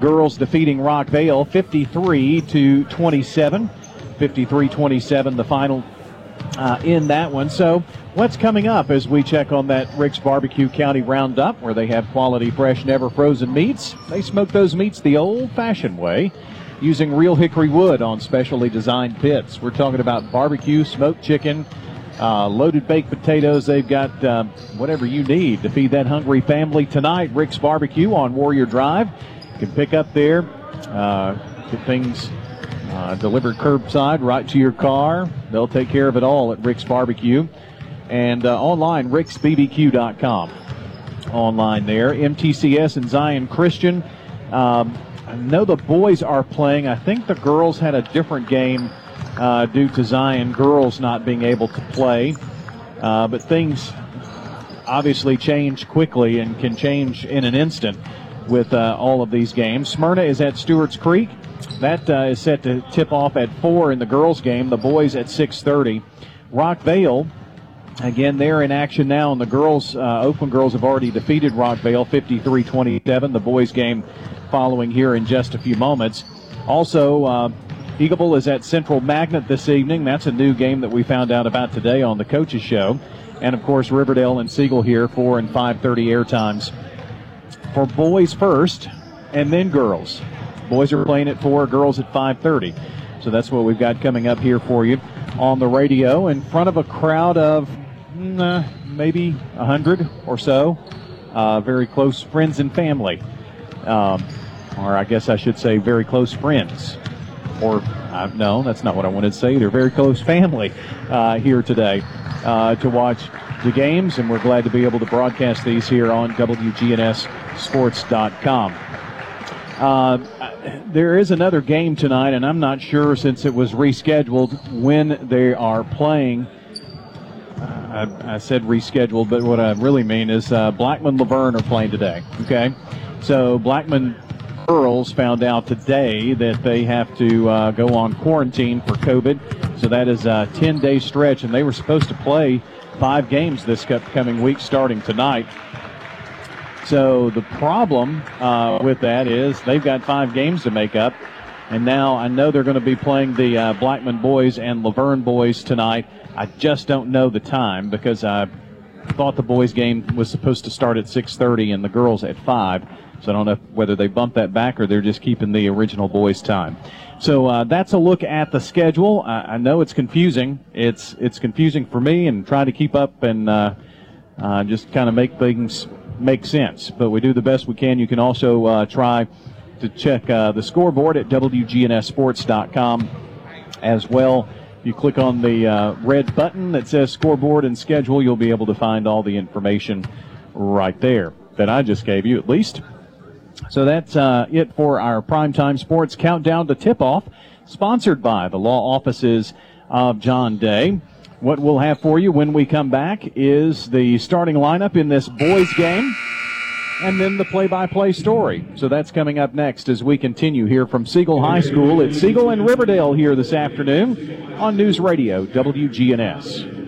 Girls defeating Rockvale 53 to 27. 53-27 the final uh, in that one. So what's coming up as we check on that Rick's Barbecue County Roundup where they have quality fresh never frozen meats. They smoke those meats the old fashioned way using real hickory wood on specially designed pits. We're talking about barbecue, smoked chicken, uh, loaded baked potatoes. They've got uh, whatever you need to feed that hungry family tonight. Rick's Barbecue on Warrior Drive. Can pick up there, uh, get things uh, delivered curbside right to your car. They'll take care of it all at Rick's Barbecue. And uh, online, ricksbbq.com. Online there. MTCS and Zion Christian. Um, I know the boys are playing. I think the girls had a different game uh, due to Zion girls not being able to play. Uh, but things obviously change quickly and can change in an instant with uh, all of these games. Smyrna is at Stewart's Creek. That uh, is set to tip off at four in the girls' game. The boys at 6:30. Rockvale, again, they're in action now. And the girls, uh, Oakland girls, have already defeated Rockvale 53-27. The boys' game following here in just a few moments. Also, uh, Eagleville is at Central Magnet this evening. That's a new game that we found out about today on the coaches show. And of course, Riverdale and Siegel here, 4 and 5:30 air times for boys first, and then girls. Boys are playing at four, girls at 5:30. So that's what we've got coming up here for you on the radio in front of a crowd of mm, uh, maybe a hundred or so, uh, very close friends and family, um, or I guess I should say very close friends. Or uh, no, that's not what I wanted to say. They're very close family uh, here today uh, to watch the games, and we're glad to be able to broadcast these here on WGNSSports.com. Uh, there is another game tonight, and I'm not sure since it was rescheduled when they are playing. Uh, I, I, said rescheduled, but what I really mean is uh, Blackman La Vergne are playing today. Okay, so Blackman Girls found out today that they have to uh, go on quarantine for COVID. So that is a 10 day stretch, and they were supposed to play five games this upcoming week starting tonight. So the problem uh, with that is they've got five games to make up. And now I know they're going to be playing the uh, Blackman boys and La Vergne boys tonight. I just don't know the time because I thought the boys game was supposed to start at 6:30 and the girls at 5. So I don't know whether they bumped that back or they're just keeping the original boys time. So uh, that's a look at the schedule. I, I, know it's confusing. It's it's confusing for me and trying to keep up and uh, uh, just kind of make things make sense. But we do the best we can. You can also uh, try to check uh, the scoreboard at WGNSSports.com as well. If you click on the uh, red button that says scoreboard and schedule, you'll be able to find all the information right there that I just gave you, at least. So that's uh, it for our primetime sports countdown to tip off, sponsored by the law offices of John Day. What we'll have for you when we come back is the starting lineup in this boys game and then the play-by-play story. So that's coming up next as we continue here from Siegel High School. It's Siegel and Riverdale here this afternoon on News Radio WGNS.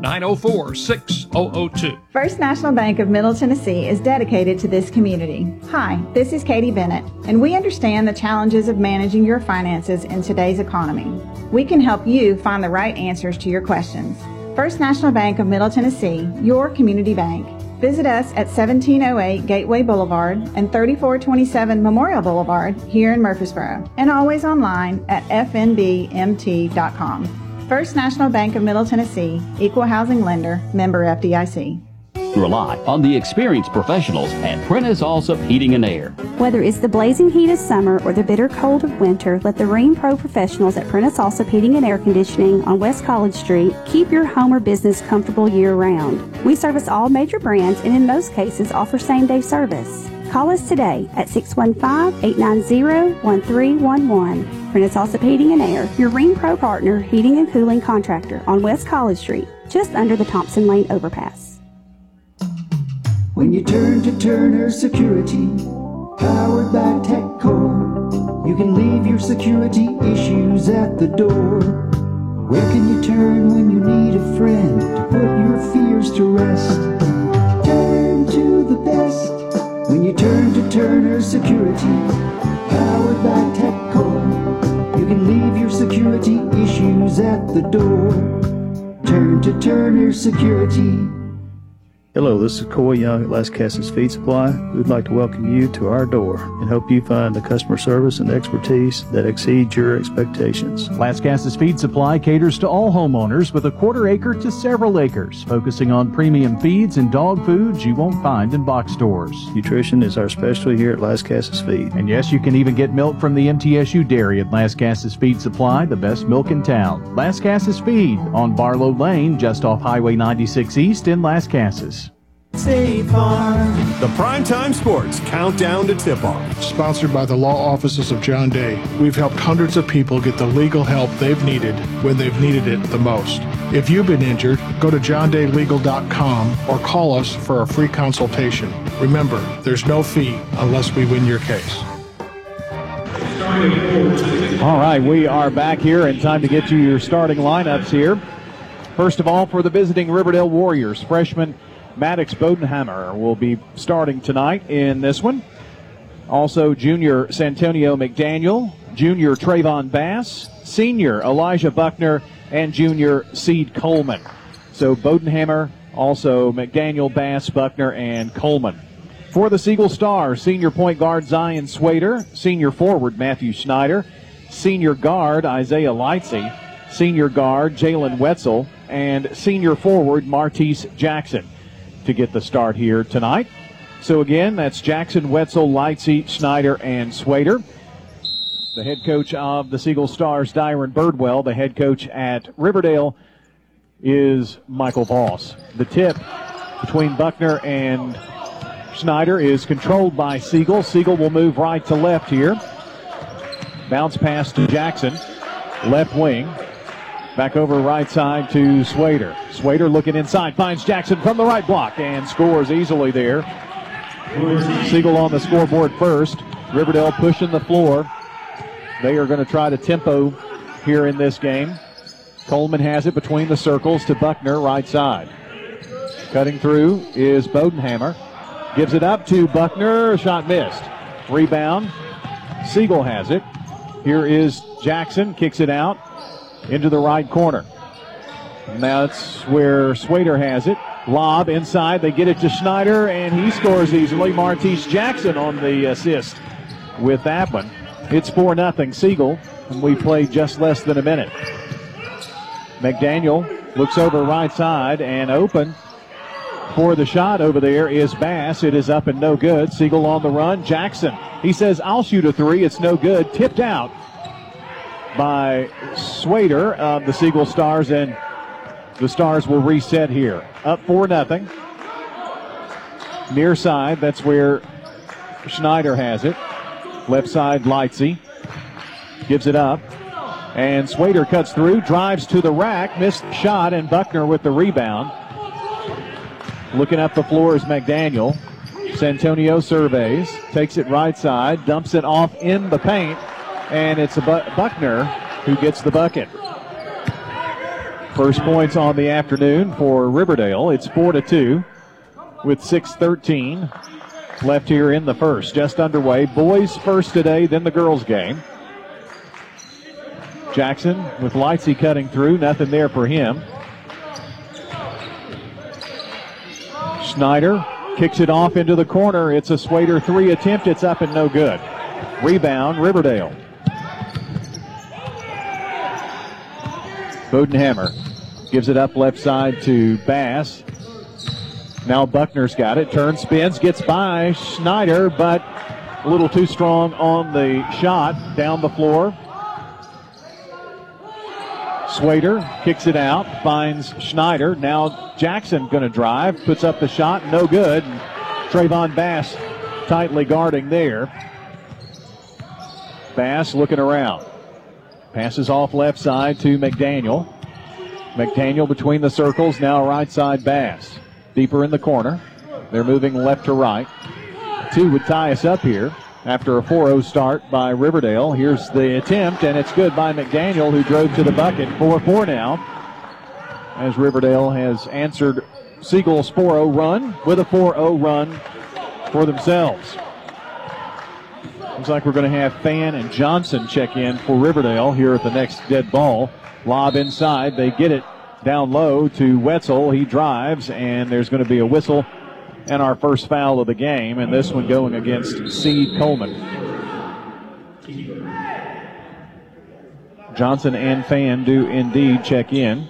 904 6002. First National Bank of Middle Tennessee is dedicated to this community. Hi, this is Katie Bennett, and we understand the challenges of managing your finances in today's economy. We can help you find the right answers to your questions. First National Bank of Middle Tennessee, your community bank. Visit us at 1708 Gateway Boulevard and 3427 Memorial Boulevard here in Murfreesboro, and always online at fnbmt.com. First National Bank of Middle Tennessee, Equal Housing Lender, member FDIC. Rely on the experienced professionals at Prentice Allsup Heating and Air. Whether it's the blazing heat of summer or the bitter cold of winter, let the Rheem Pro professionals at Prentice Allsup Heating and Air Conditioning on West College Street keep your home or business comfortable year round. We service all major brands and in most cases offer same day service. Call us today at 615-890-1311. Prentice Allsup Heating and Air, your Rheem Pro partner heating and cooling contractor on West College Street, just under the Thompson Lane overpass. When you turn to Turner Security, powered by TechCore, you can leave your security issues at the door. Where can you turn when you need a friend to put your fears to rest? Turner Security, powered by TechCore. You can leave your security issues at the door. Turn to Turner Security. Hello, this is Coy Young at Lascassas Feed Supply. We would like to welcome you to our door and hope you find the customer service and expertise that exceeds your expectations. Lascassas Feed Supply caters to all homeowners with a quarter acre to several acres, focusing on premium feeds and dog foods you won't find in box stores. Nutrition is our specialty here at Lascassas Feed. And yes, you can even get milk from the MTSU dairy at Lascassas Feed Supply, the best milk in town. Lascassas Feed on Barlow Lane, just off Highway 96 East in Lascassas. State Farm. The Primetime Sports Countdown to Tip Off. Sponsored by the law offices of John Day, we've helped hundreds of people get the legal help they've needed when they've needed it the most. If you've been injured, go to johndaylegal.com or call us for a free consultation. Remember, there's no fee unless we win your case. All right, we are back here and time to get to your starting lineups here. First of all, for the visiting Riverdale Warriors, freshman Maddox Bodenhammer will be starting tonight in this one. Also, junior Santonio McDaniel, junior Trayvon Bass, senior Elijah Buckner, and junior Seed Coleman. So Bodenhammer, also McDaniel, Bass, Buckner, and Coleman. For the Siegel Stars, senior point guard Zion Swader, senior forward Matthew Schneider, senior guard Isaiah Lightsey, senior guard Jalen Wetzel, and senior forward Martise Jackson to get the start here tonight. So again, that's Jackson, Wetzel, Lightsey, Schneider, and Swader. The head coach of the Siegel Stars, Dyron Birdwell. The head coach at Riverdale is Michael Voss. The tip between Buckner and Schneider is controlled by Siegel. Siegel will move right to left here. Bounce pass to Jackson, left wing. Back over right side to Swader. Swader looking inside, finds Jackson from the right block and scores easily there. Siegel on the scoreboard first. Riverdale pushing the floor. They are going to try to tempo here in this game. Coleman has it between the circles to Buckner, right side. Cutting through is Bodenhammer. Gives it up to Buckner. Shot missed. Rebound. Siegel has it. Here is Jackson. Kicks it out into the right corner. And that's where Swader has it. Lob inside. They get it to Schneider, and he scores easily. Martise Jackson on the assist with that one. It's 4 0 Siegel, and we play just less than a minute. McDaniel looks over right side and open for the shot over there is Bass. It is up and no good. Siegel on the run. Jackson. He says, I'll shoot a three. It's no good. Tipped out by Swader of the Siegel Stars, and the Stars will reset here. Up 4 nothing. Near side, that's where Schneider has it. Left side, Lightsey gives it up. And Swader cuts through, drives to the rack, missed shot, and Buckner with the rebound. Looking up the floor is McDaniel. Santonio surveys, takes it right side, dumps it off in the paint, and it's Buckner who gets the bucket. First points on the afternoon for Riverdale. It's 4 to 2 with 6:13 left here in the first. Just underway. Boys first today, then the girls game. Jackson with Lightsey cutting through. Nothing there for him. Schneider kicks it off into the corner. It's a Swader three attempt. It's up and no good. Rebound, Riverdale. Bodenhammer gives it up left side to Bass. Now Buckner's got it. Turns, spins, gets by Schneider, but a little too strong on the shot down the floor. Swader kicks it out, finds Schneider. Now Jackson going to drive, puts up the shot, no good. Trayvon Bass tightly guarding there. Bass looking around. Passes off left side to McDaniel. McDaniel between the circles, now right side Bass. Deeper in the corner. They're moving left to right. Two would tie us up here after a 4 0 start by Riverdale. Here's the attempt, and it's good by McDaniel, who drove to the bucket. 4 4 now. As Riverdale has answered Siegel's 4 0 run with a 4 0 run for themselves. Looks like we're going to have Fan and Johnson check in for Riverdale here at the next dead ball. Lob inside. They get it down low to Wetzel. He drives, and there's going to be a whistle and our first foul of the game, and this one going against Seed Coleman. Johnson and Fan do indeed check in.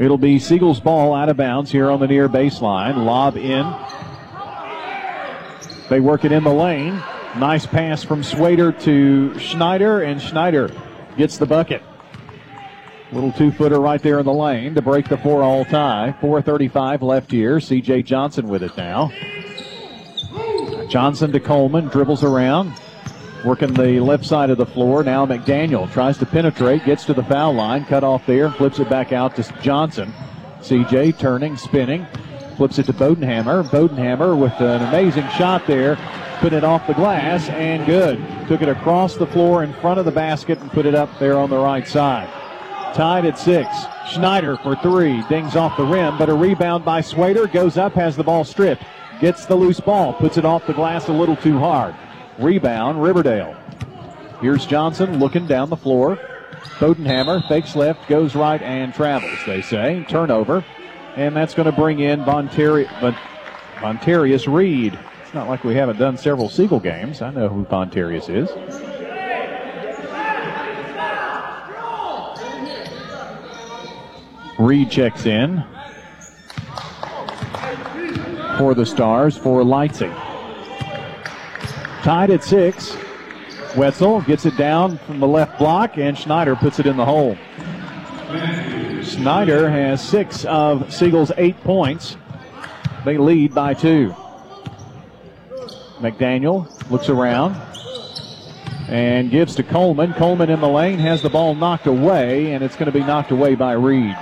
It'll be Siegel's ball out of bounds here on the near baseline. Lob in. They work it in the lane. Nice pass from Swader to Schneider, and Schneider gets the bucket. Little two footer right there in the lane to break the four all tie. 4.35 left here. CJ Johnson with it now. Johnson to Coleman, dribbles around, working the left side of the floor. Now McDaniel tries to penetrate, gets to the foul line, cut off there, flips it back out to Johnson. CJ turning, spinning, flips it to Bodenhammer. Bodenhammer with an amazing shot there, put it off the glass and good. Took it across the floor in front of the basket and put it up there on the right side. Tied at six. Schneider for three. Dings off the rim, but a rebound by Swader. Goes up, has the ball stripped. Gets the loose ball, puts it off the glass a little too hard. Rebound, Riverdale. Here's Johnson looking down the floor. Bodenhammer fakes left, goes right, and travels, they say. Turnover. And that's going to bring in Bonteri- Bontarius Reed. It's not like we haven't done several Siegel games. I know who Bontarius is. Reed checks in for the Stars for Leitzing. Tied at six. Wetzel gets it down from the left block, and Schneider puts it in the hole. Schneider has six of Siegel's eight points. They lead by two. McDaniel looks around and gives to Coleman. Coleman in the lane has the ball knocked away, and it's going to be knocked away by Reed.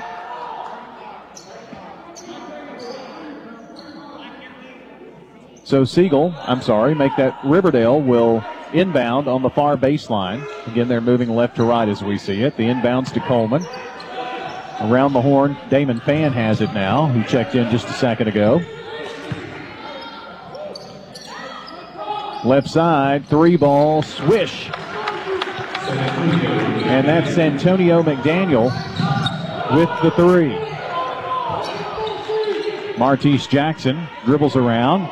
So Siegel, I'm sorry, make that Riverdale will inbound on the far baseline. Again, they're moving left to right as we see it. The inbounds to Coleman. Around the horn, Damon Fan has it now, who checked in just a second ago. Left side, three ball, swish. And that's Antonio McDaniel with the three. Martise Jackson dribbles around,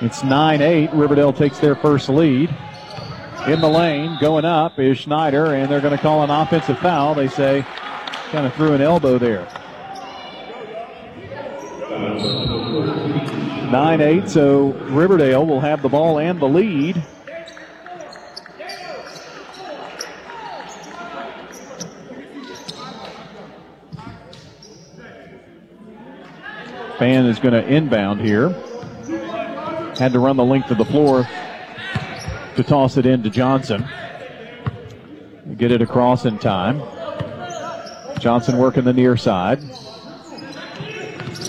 it's 9 8. Riverdale takes their first lead. In the lane, going up is Schneider, and they're going to call an offensive foul. They say kind of threw an elbow there. 9 8, so Riverdale will have the ball and the lead. Fan is going to inbound here. Had to run the length of the floor to toss it into Johnson. Get it across in time. Johnson working the near side.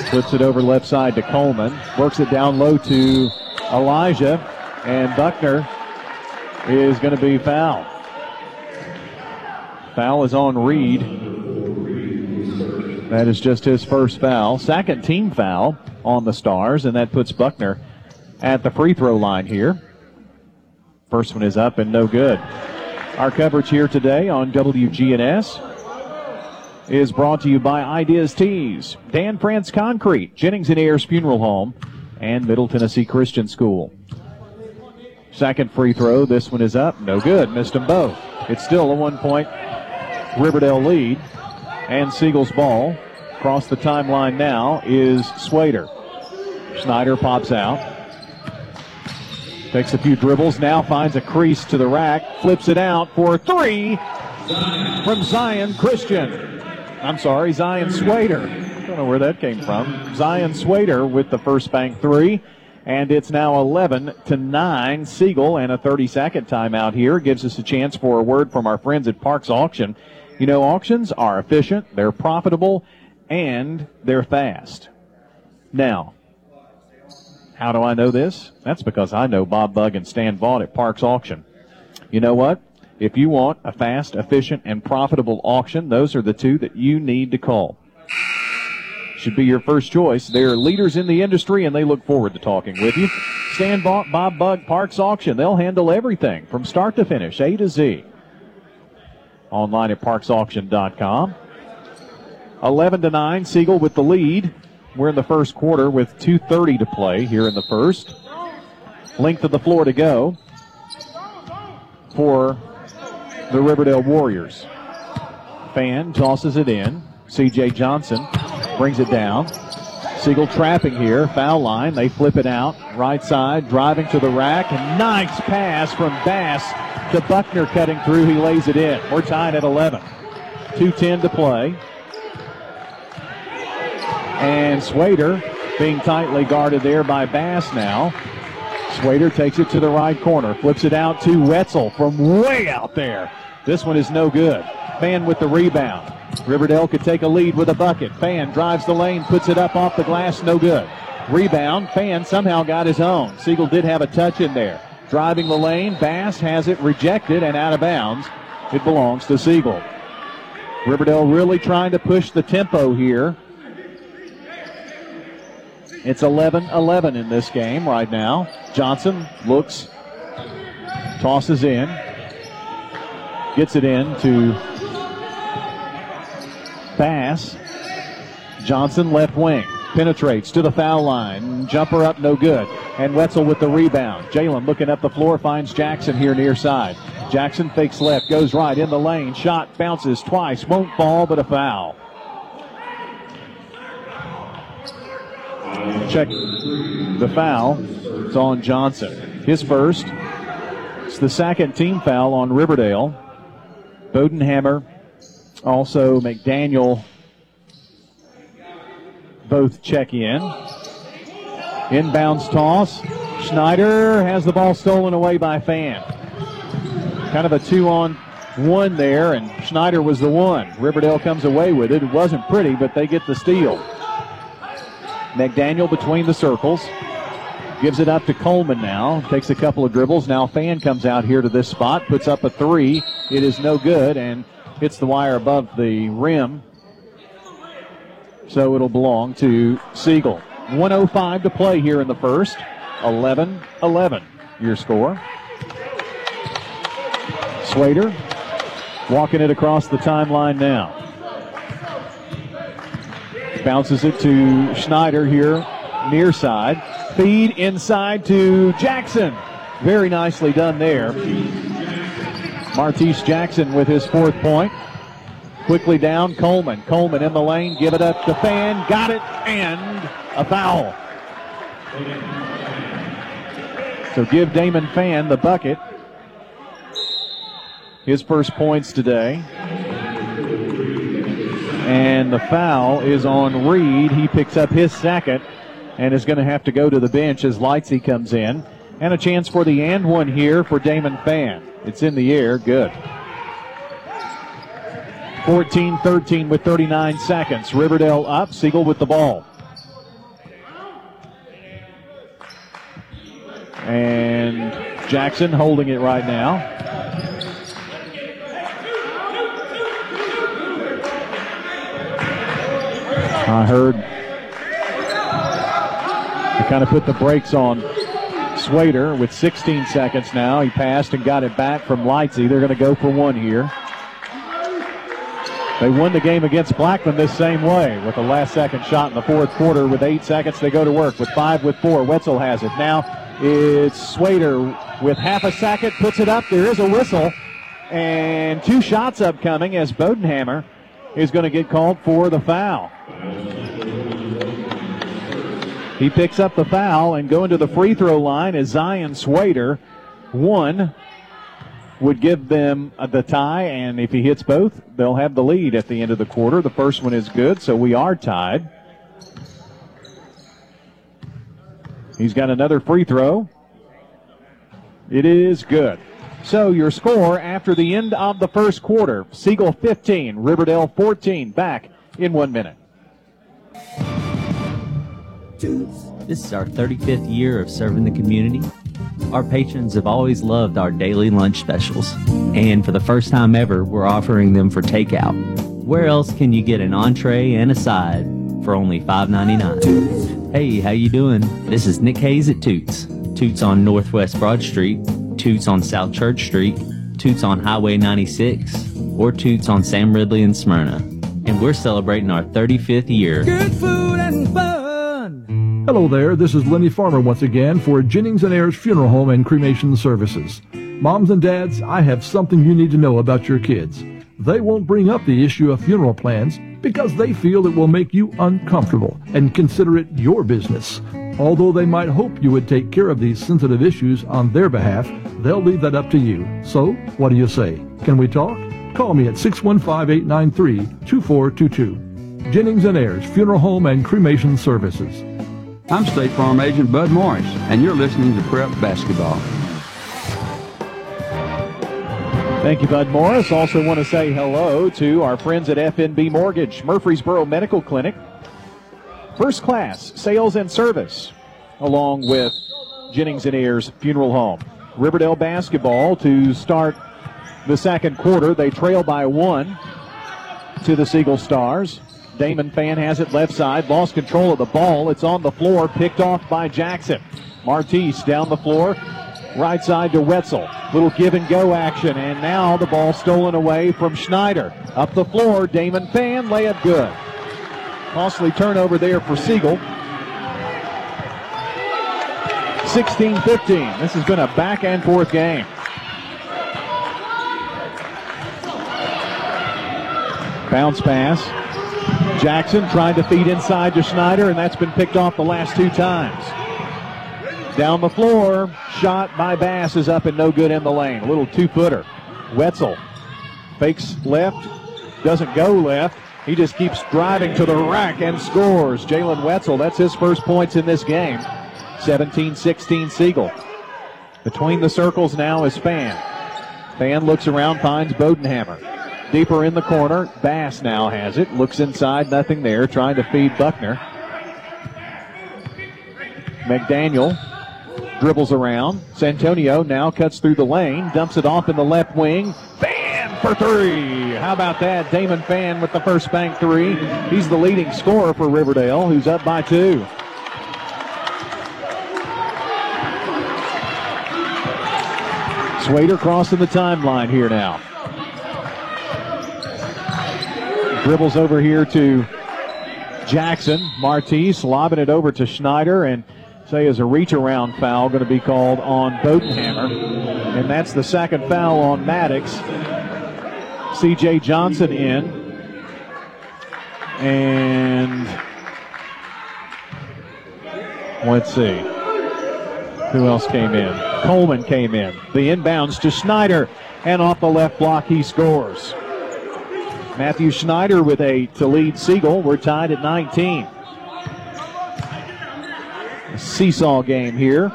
Flips it over left side to Coleman. Works it down low to Elijah. And Buckner is going to be fouled. Foul is on Reed. That is just his first foul. Second team foul on the Stars, and that puts Buckner at the free throw line here. First one is up and no good. Our coverage here today on WGNS is brought to you by Ideas Tees, Dan France Concrete, Jennings and Ayers Funeral Home, and Middle Tennessee Christian School. Second free throw, this one is up, no good, missed them both. It's still a one point Riverdale lead, and Siegel's ball across the timeline now is Swader. Schneider pops out. Takes a few dribbles, now finds a crease to the rack, flips it out for three from Zion Christian. I'm sorry, Zion Swader. I don't know where that came from. Zion Swader with the first bank three. And it's now 11 to 9. Siegel and a 30 second timeout here gives us a chance for a word from our friends at Parks Auction. You know, auctions are efficient, they're profitable, and they're fast. Now, how do I know this? That's because I know Bob Bug and Stan Vaught at Parks Auction. You know what? If you want a fast, efficient, and profitable auction, those are the two that you need to call should be your first choice. They're leaders in the industry and they look forward to talking with you. Stan Bob Bug Parks Auction. They'll handle everything from start to finish, A to Z. Online at parksauction.com. 11 to 9, Siegel with the lead. We're in the first quarter with 2.30 to play here in the first. Length of the floor to go for the Riverdale Warriors. Fan tosses it in. CJ Johnson brings it down. Siegel trapping here, foul line. They flip it out, right side, driving to the rack, nice pass from Bass to Buckner cutting through. He lays it in. We're tied at 11. 2.10 to play. And Swader being tightly guarded there by Bass now. Swader takes it to the right corner, flips it out to Wetzel from way out there. This one is no good. Fan with the rebound. Riverdale could take a lead with a bucket. Fan drives the lane, puts it up off the glass, no good. Rebound. Fan somehow got his own. Siegel did have a touch in there. Driving the lane, Bass has it rejected and out of bounds. It belongs to Siegel. Riverdale really trying to push the tempo here. It's 11 11 in this game right now. Johnson looks, tosses in, gets it in to Bass. Johnson left wing. Penetrates to the foul line. Jumper up, no good. And Wetzel with the rebound. Jalen looking up the floor, finds Jackson here near side. Jackson fakes left, goes right in the lane. Shot bounces twice, won't fall, but a foul. Check the foul. It's on Johnson. His first. It's the second team foul on Riverdale. Bodenhammer also, McDaniel both check in. Inbounds toss. Schneider has the ball stolen away by Fan. Kind of a two on one there, and Schneider was the one. Riverdale comes away with it. It wasn't pretty, but they get the steal. McDaniel between the circles. Gives it up to Coleman now. Takes a couple of dribbles. Now Fan comes out here to this spot, puts up a three. It is no good, and hits the wire above the rim. So it'll belong to Siegel. 105 to play here in the first. 11 11 your score. Swader walking it across the timeline now. Bounces it to Schneider here near side. Feed inside to Jackson. Very nicely done there. Martise Jackson with his fourth point. Quickly down, Coleman. Coleman in the lane, give it up to Fan, got it, and a foul. So give Damon Fan the bucket. His first points today. And the foul is on Reed. He picks up his second and is going to have to go to the bench as Lightsey comes in. And a chance for the and one here for Damon Fan. It's in the air. Good. 14 13 with 39 seconds. Riverdale up. Siegel with the ball. And Jackson holding it right now. I heard they kind of put the brakes on Swader with 16 seconds now. He passed and got it back from Lightsey. They're going to go for one here. They won the game against Blackman this same way with a last second shot in the fourth quarter. With eight seconds, they go to work with five with four. Wetzel has it. Now it's Swader with half a second, puts it up. There is a whistle. And two shots upcoming as Bodenhammer is going to get called for the foul. He picks up the foul and going to the free throw line is Zion Swader. One would give them the tie, and if he hits both, they'll have the lead at the end of the quarter. The first one is good, so we are tied. He's got another free throw. It is good. So your score after the end of the first quarter Siegel 15, Riverdale 14. Back in one minute. This is our 35th year of serving the community. Our patrons have always loved our daily lunch specials, and for the first time ever, we're offering them for takeout. Where else can you get an entree and a side for only $5.99? Hey, how you doing? This is Nick Hayes at Toots. Toots on Northwest Broad Street, Toots on South Church Street, Toots on Highway 96, or Toots on Sam Ridley and Smyrna. And we're celebrating our 35th year. Good food and fun. Hello there, this is Lenny Farmer once again for Jennings and Ayers Funeral Home and Cremation Services. Moms and dads, I have something you need to know about your kids. They won't bring up the issue of funeral plans because they feel it will make you uncomfortable and consider it your business. Although they might hope you would take care of these sensitive issues on their behalf, they'll leave that up to you. So, what do you say? Can we talk? Call me at 615-893-2422. Jennings and Ayers Funeral Home and Cremation Services. I'm State Farm Agent Bud Morris, and you're listening to Prep Basketball. Thank you, Bud Morris. Also want to say hello to our friends at FNB Mortgage, Murfreesboro Medical Clinic, First Class Sales and Service, along with Jennings and Ayers Funeral Home. Riverdale basketball to start the second quarter. They trail by one to the Siegel Stars. Damon Fan has it left side, lost control of the ball. It's on the floor, picked off by Jackson. Martise down the floor, right side to Wetzel. Little give and go action, and now the ball stolen away from Schneider. Up the floor, Damon Fan, layup good. Costly turnover there for Siegel. 16 15. This has been a back and forth game. Bounce pass. Jackson trying to feed inside to Schneider, and that's been picked off the last two times. Down the floor, shot by Bass is up and no good in the lane. A little two footer. Wetzel fakes left, doesn't go left. He just keeps driving to the rack and scores. Jalen Wetzel, that's his first points in this game. 17 16 Siegel. Between the circles now is Fan. Fan looks around, finds Bodenhammer. Deeper in the corner, Bass now has it. Looks inside, nothing there, trying to feed Buckner. McDaniel dribbles around. Santonio now cuts through the lane, dumps it off in the left wing. Fan for three. How about that? Damon Fan with the first bank three. He's the leading scorer for Riverdale, who's up by two. Swader crossing the timeline here now. Dribbles over here to Jackson. Martise lobbing it over to Schneider and say is a reach around foul going to be called on Bodenhammer. And that's the second foul on Maddox. CJ Johnson in. And let's see. Who else came in? Coleman came in. The inbounds to Schneider. And off the left block, he scores. Matthew Schneider with a to lead Siegel. We're tied at 19. Seesaw game here.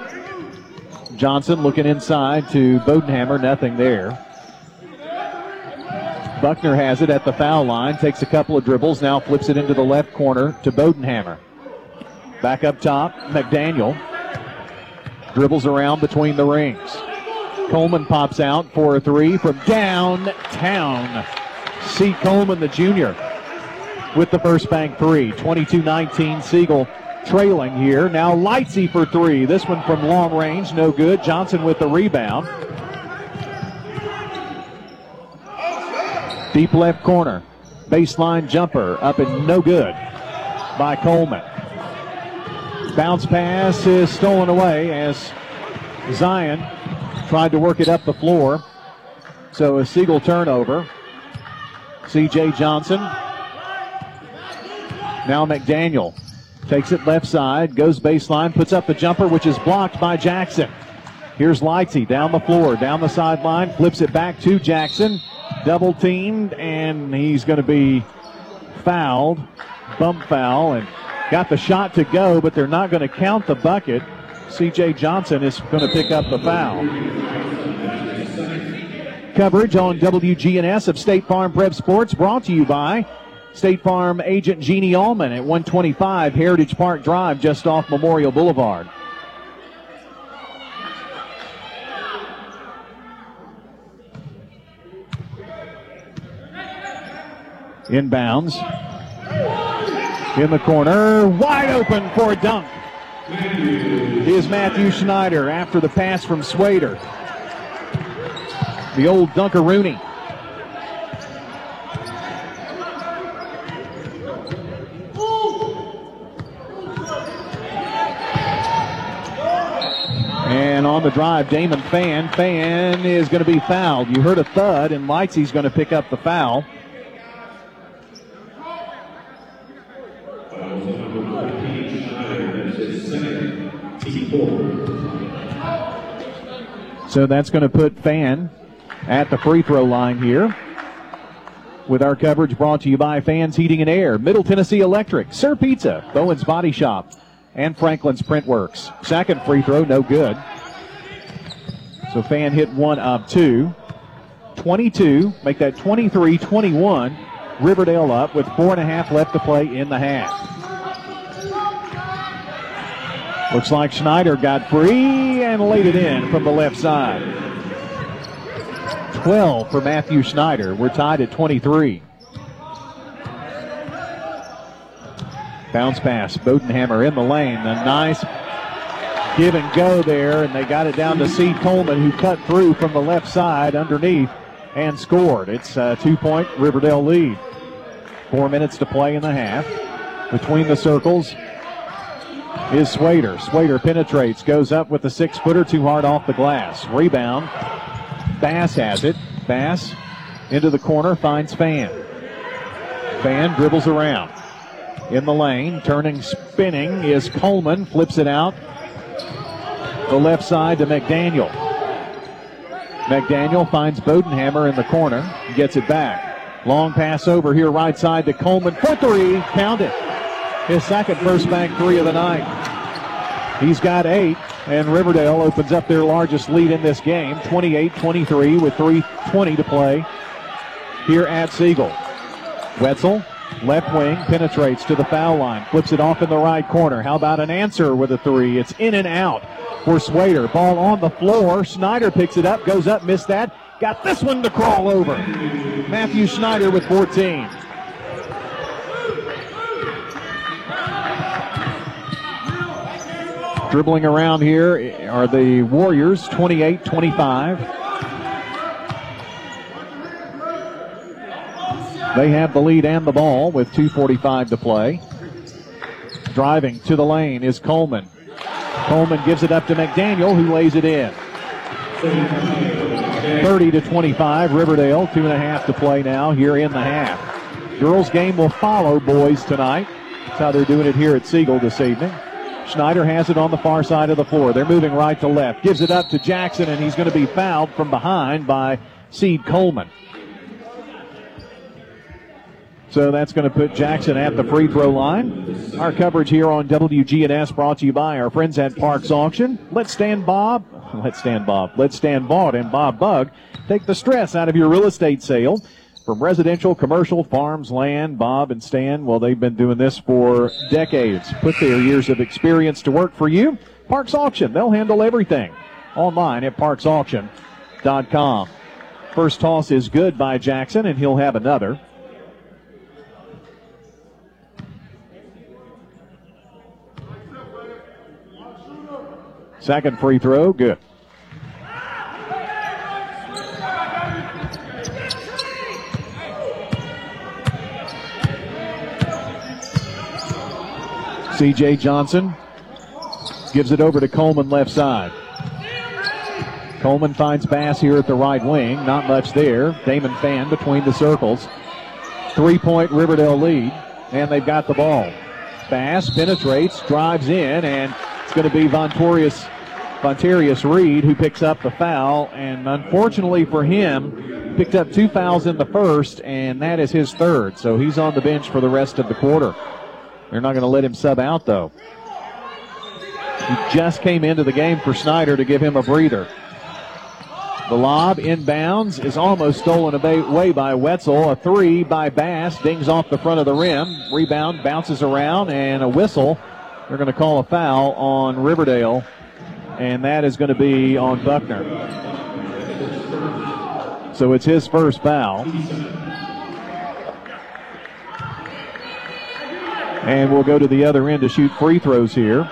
Johnson looking inside to Bodenhammer. Nothing there. Buckner has it at the foul line. Takes a couple of dribbles. Now flips it into the left corner to Bodenhammer. Back up top, McDaniel. Dribbles around between the rings. Coleman pops out for a three from downtown. C. Coleman, the junior, with the first bank three. 22 19, Siegel trailing here. Now Lightsey for three. This one from long range, no good. Johnson with the rebound. Deep left corner. Baseline jumper up and no good by Coleman. Bounce pass is stolen away as Zion tried to work it up the floor. So a Siegel turnover. CJ Johnson. Now McDaniel takes it left side, goes baseline, puts up the jumper, which is blocked by Jackson. Here's Lightsey down the floor, down the sideline, flips it back to Jackson. Double teamed, and he's going to be fouled. Bump foul, and got the shot to go, but they're not going to count the bucket. CJ Johnson is going to pick up the foul. Coverage on WGNS of State Farm Prep Sports brought to you by State Farm agent Jeannie Allman at 125 Heritage Park Drive just off Memorial Boulevard. Inbounds. In the corner, wide open for a dunk. Is Matthew Schneider after the pass from Swader. The old Dunker-Rooney. And on the drive, Damon Fan. Fan is going to be fouled. You heard a thud, and Lightsey's going to pick up the foul. So that's going to put Fan at the free throw line here. With our coverage brought to you by Fans Heating and Air, Middle Tennessee Electric, Sir Pizza, Bowen's Body Shop, and Franklin's Print Works. Second free throw, no good. So Fan hit one of two. 22, make that 23 21. Riverdale up with four and a half left to play in the half. Looks like Schneider got free and laid it in from the left side. 12 for Matthew Schneider. We're tied at 23. Bounce pass. Bodenhammer in the lane. A nice give and go there, and they got it down to Seed Coleman, who cut through from the left side underneath and scored. It's a two point Riverdale lead. Four minutes to play in the half. Between the circles, is Swader. Swader penetrates, goes up with the six footer, too hard off the glass. Rebound. Bass has it. Bass into the corner, finds Fan. Fan dribbles around. In the lane, turning, spinning is Coleman, flips it out. The left side to McDaniel. McDaniel finds Bodenhammer in the corner, gets it back. Long pass over here, right side to Coleman for three. Count it. His second first bank three of the night. He's got eight, and Riverdale opens up their largest lead in this game, 28-23 with 3.20 to play here at Siegel. Wetzel, left wing, penetrates to the foul line, flips it off in the right corner. How about an answer with a three? It's in and out for Swader. Ball on the floor. Schneider picks it up, goes up, missed that. Got this one to crawl over. Matthew Schneider with 14. Dribbling around here are the Warriors, 28 25. They have the lead and the ball with 2.45 to play. Driving to the lane is Coleman. Coleman gives it up to McDaniel, who lays it in. 30 to 25, Riverdale, two and a half to play now here in the half. Girls game will follow boys tonight. That's how they're doing it here at Siegel this evening. Schneider has it on the far side of the floor. They're moving right to left. Gives it up to Jackson, and he's going to be fouled from behind by Seed Coleman. So that's going to put Jackson at the free throw line. Our coverage here on WGNS brought to you by our friends at Parks Auction. Let's stand Bob. Let's stand Bob. Let's stand Vaught and Bob Bug. Take the stress out of your real estate sale. From residential, commercial, farms, land, Bob and Stan, well, they've been doing this for decades. Put their years of experience to work for you. Parks Auction, they'll handle everything. Online at parksauction.com. First toss is good by Jackson, and he'll have another. Second free throw, good. CJ Johnson gives it over to Coleman left side. Coleman finds Bass here at the right wing. Not much there. Damon Fan between the circles. Three point Riverdale lead, and they've got the ball. Bass penetrates, drives in, and it's going to be Vontorius, Vontarius Reed who picks up the foul. And unfortunately for him, picked up two fouls in the first, and that is his third. So he's on the bench for the rest of the quarter. They're not going to let him sub out, though. He just came into the game for Schneider to give him a breather. The lob inbounds is almost stolen away by Wetzel. A three by Bass dings off the front of the rim. Rebound bounces around and a whistle. They're going to call a foul on Riverdale, and that is going to be on Buckner. So it's his first foul. And we'll go to the other end to shoot free throws here.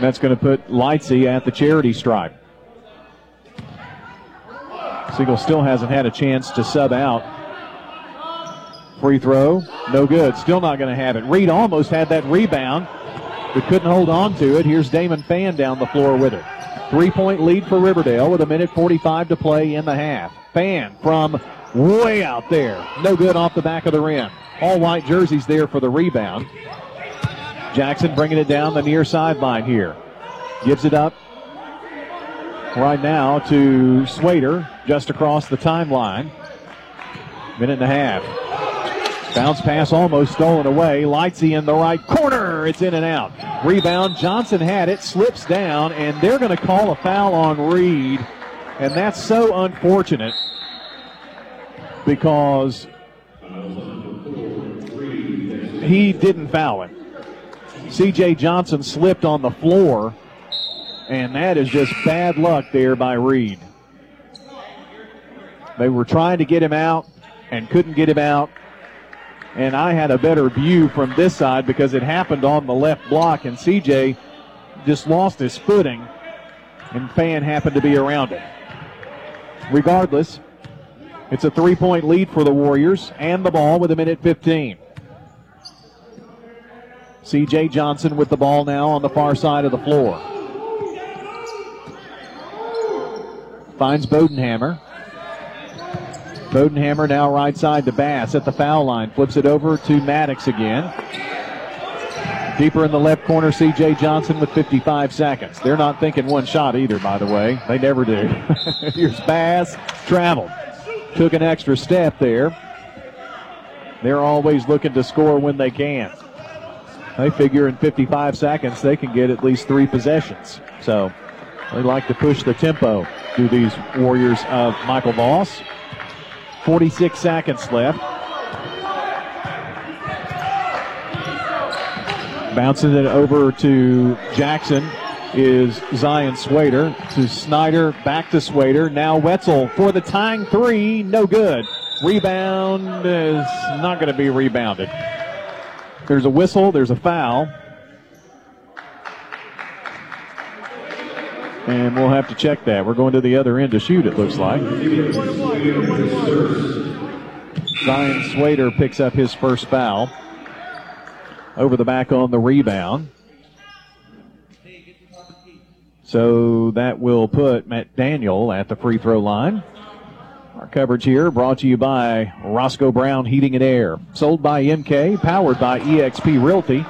that's going to put Lightsey at the charity stripe. Siegel still hasn't had a chance to sub out. Free throw, no good. Still not going to have it. Reed almost had that rebound, but couldn't hold on to it. Here's Damon Fan down the floor with it. Three point lead for Riverdale with a minute 45 to play in the half. Fan from way out there. No good off the back of the rim. All white jerseys there for the rebound. Jackson bringing it down the near sideline here. Gives it up right now to Swader just across the timeline. Minute and a half. Bounce pass almost stolen away. Lightsey in the right corner. It's in and out. Rebound. Johnson had it, slips down, and they're going to call a foul on Reed. And that's so unfortunate because he didn't foul him. CJ Johnson slipped on the floor, and that is just bad luck there by Reed. They were trying to get him out and couldn't get him out. And I had a better view from this side because it happened on the left block, and CJ just lost his footing, and Fan happened to be around it. Regardless, it's a three point lead for the Warriors and the ball with a minute 15. CJ Johnson with the ball now on the far side of the floor. Finds Bodenhammer. Bodenhammer now right side to Bass at the foul line. Flips it over to Maddox again. Deeper in the left corner, CJ Johnson with 55 seconds. They're not thinking one shot either, by the way. They never do. Here's Bass. Traveled. Took an extra step there. They're always looking to score when they can. They figure in 55 seconds they can get at least three possessions. So they like to push the tempo to these Warriors of Michael Voss. 46 seconds left. Bouncing it over to Jackson is Zion Swader to Schneider, back to Swader. Now Wetzel for the tying three, no good. Rebound is not going to be rebounded. There's a whistle, there's a foul. And we'll have to check that. We're going to the other end to shoot, it looks like. Zion Swader picks up his first foul. Over the back on the rebound. So that will put McDaniel at the free throw line. Our coverage here brought to you by Roscoe Brown Heating and Air. Sold by MK, powered by eXp Realty,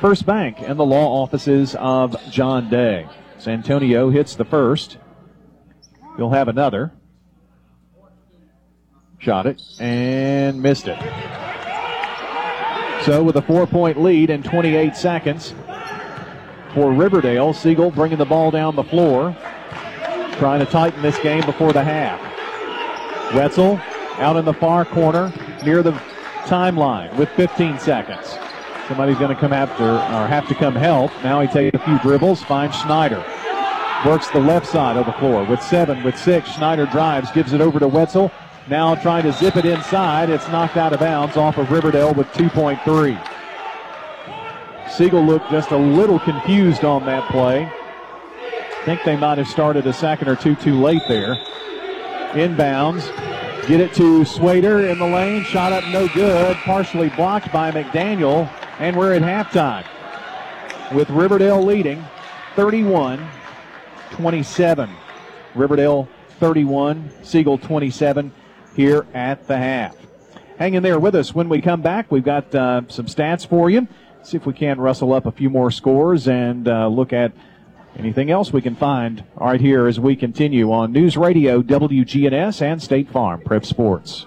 First Bank, and the law offices of John Day. Santonio hits the first. He'll have another. Shot it and missed it. So with a four point lead in 28 seconds for Riverdale, Siegel bringing the ball down the floor, trying to tighten this game before the half. Wetzel out in the far corner near the timeline with 15 seconds. Somebody's going to come after or have to come help. Now he takes a few dribbles, finds Schneider. Works the left side of the floor with seven, with six. Schneider drives, gives it over to Wetzel. Now trying to zip it inside. It's knocked out of bounds off of Riverdale with 2.3. Siegel looked just a little confused on that play. I think they might have started a second or two too late there. Inbounds. Get it to Swader in the lane. Shot up no good. Partially blocked by McDaniel. And we're at halftime with Riverdale leading 31 27. Riverdale 31, Siegel 27 here at the half. Hang in there with us when we come back. We've got uh, some stats for you. See if we can rustle up a few more scores and uh, look at anything else we can find right here as we continue on News Radio, WGNS, and State Farm Prep Sports.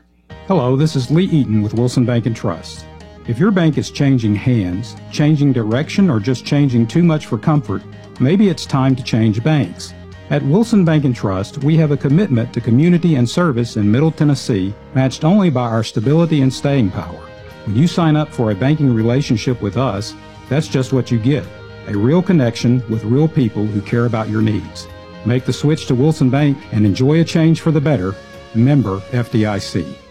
Hello, this is Lee Eaton with Wilson Bank and Trust. If your bank is changing hands, changing direction, or just changing too much for comfort, maybe it's time to change banks. At Wilson Bank and Trust, we have a commitment to community and service in Middle Tennessee matched only by our stability and staying power. When you sign up for a banking relationship with us, that's just what you get a real connection with real people who care about your needs. Make the switch to Wilson Bank and enjoy a change for the better. Member FDIC.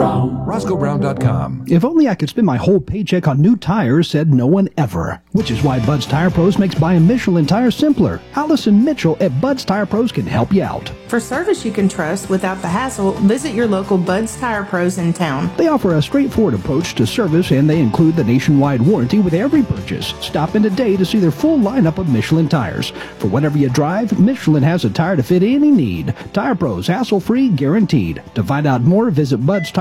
Brown. RoscoeBrown.com. If only I could spend my whole paycheck on new tires, said no one ever. Which is why Bud's Tire Pros makes buying Michelin tires simpler. Allison Mitchell at Bud's Tire Pros can help you out. For service you can trust without the hassle, visit your local Bud's Tire Pros in town. They offer a straightforward approach to service and they include the nationwide warranty with every purchase. Stop in today to see their full lineup of Michelin tires. For whatever you drive, Michelin has a tire to fit any need. Tire Pros, hassle free, guaranteed. To find out more, visit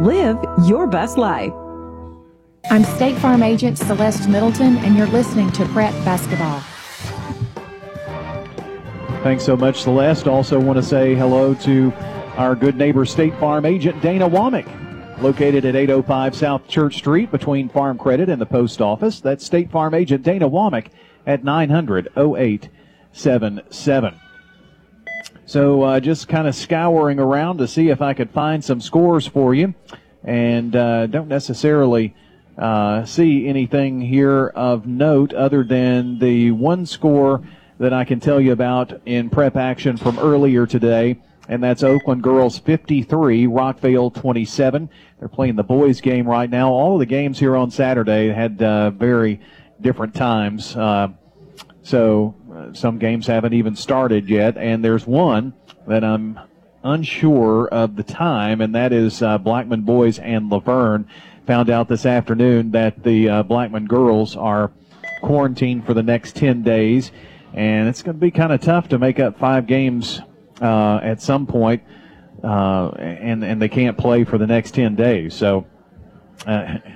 Live your best life. I'm State Farm Agent Celeste Middleton, and you're listening to Prep Basketball. Thanks so much, Celeste. Also, want to say hello to our good neighbor, State Farm Agent Dana Womack, located at 805 South Church Street between Farm Credit and the Post Office. That's State Farm Agent Dana Womack at 900 0877. So, uh, just kind of scouring around to see if I could find some scores for you, and uh, don't necessarily uh, see anything here of note other than the one score that I can tell you about in prep action from earlier today, and that's Oakland girls 53, Rockvale 27. They're playing the boys game right now. All of the games here on Saturday had uh, very different times. Uh, so uh, some games haven't even started yet, and there's one that I'm unsure of the time, and that is uh, Blackman boys and La Vergne. Found out this afternoon that the uh, Blackman girls are quarantined for the next 10 days, and it's going to be kind of tough to make up five games uh, at some point, uh, and and they can't play for the next 10 days. So.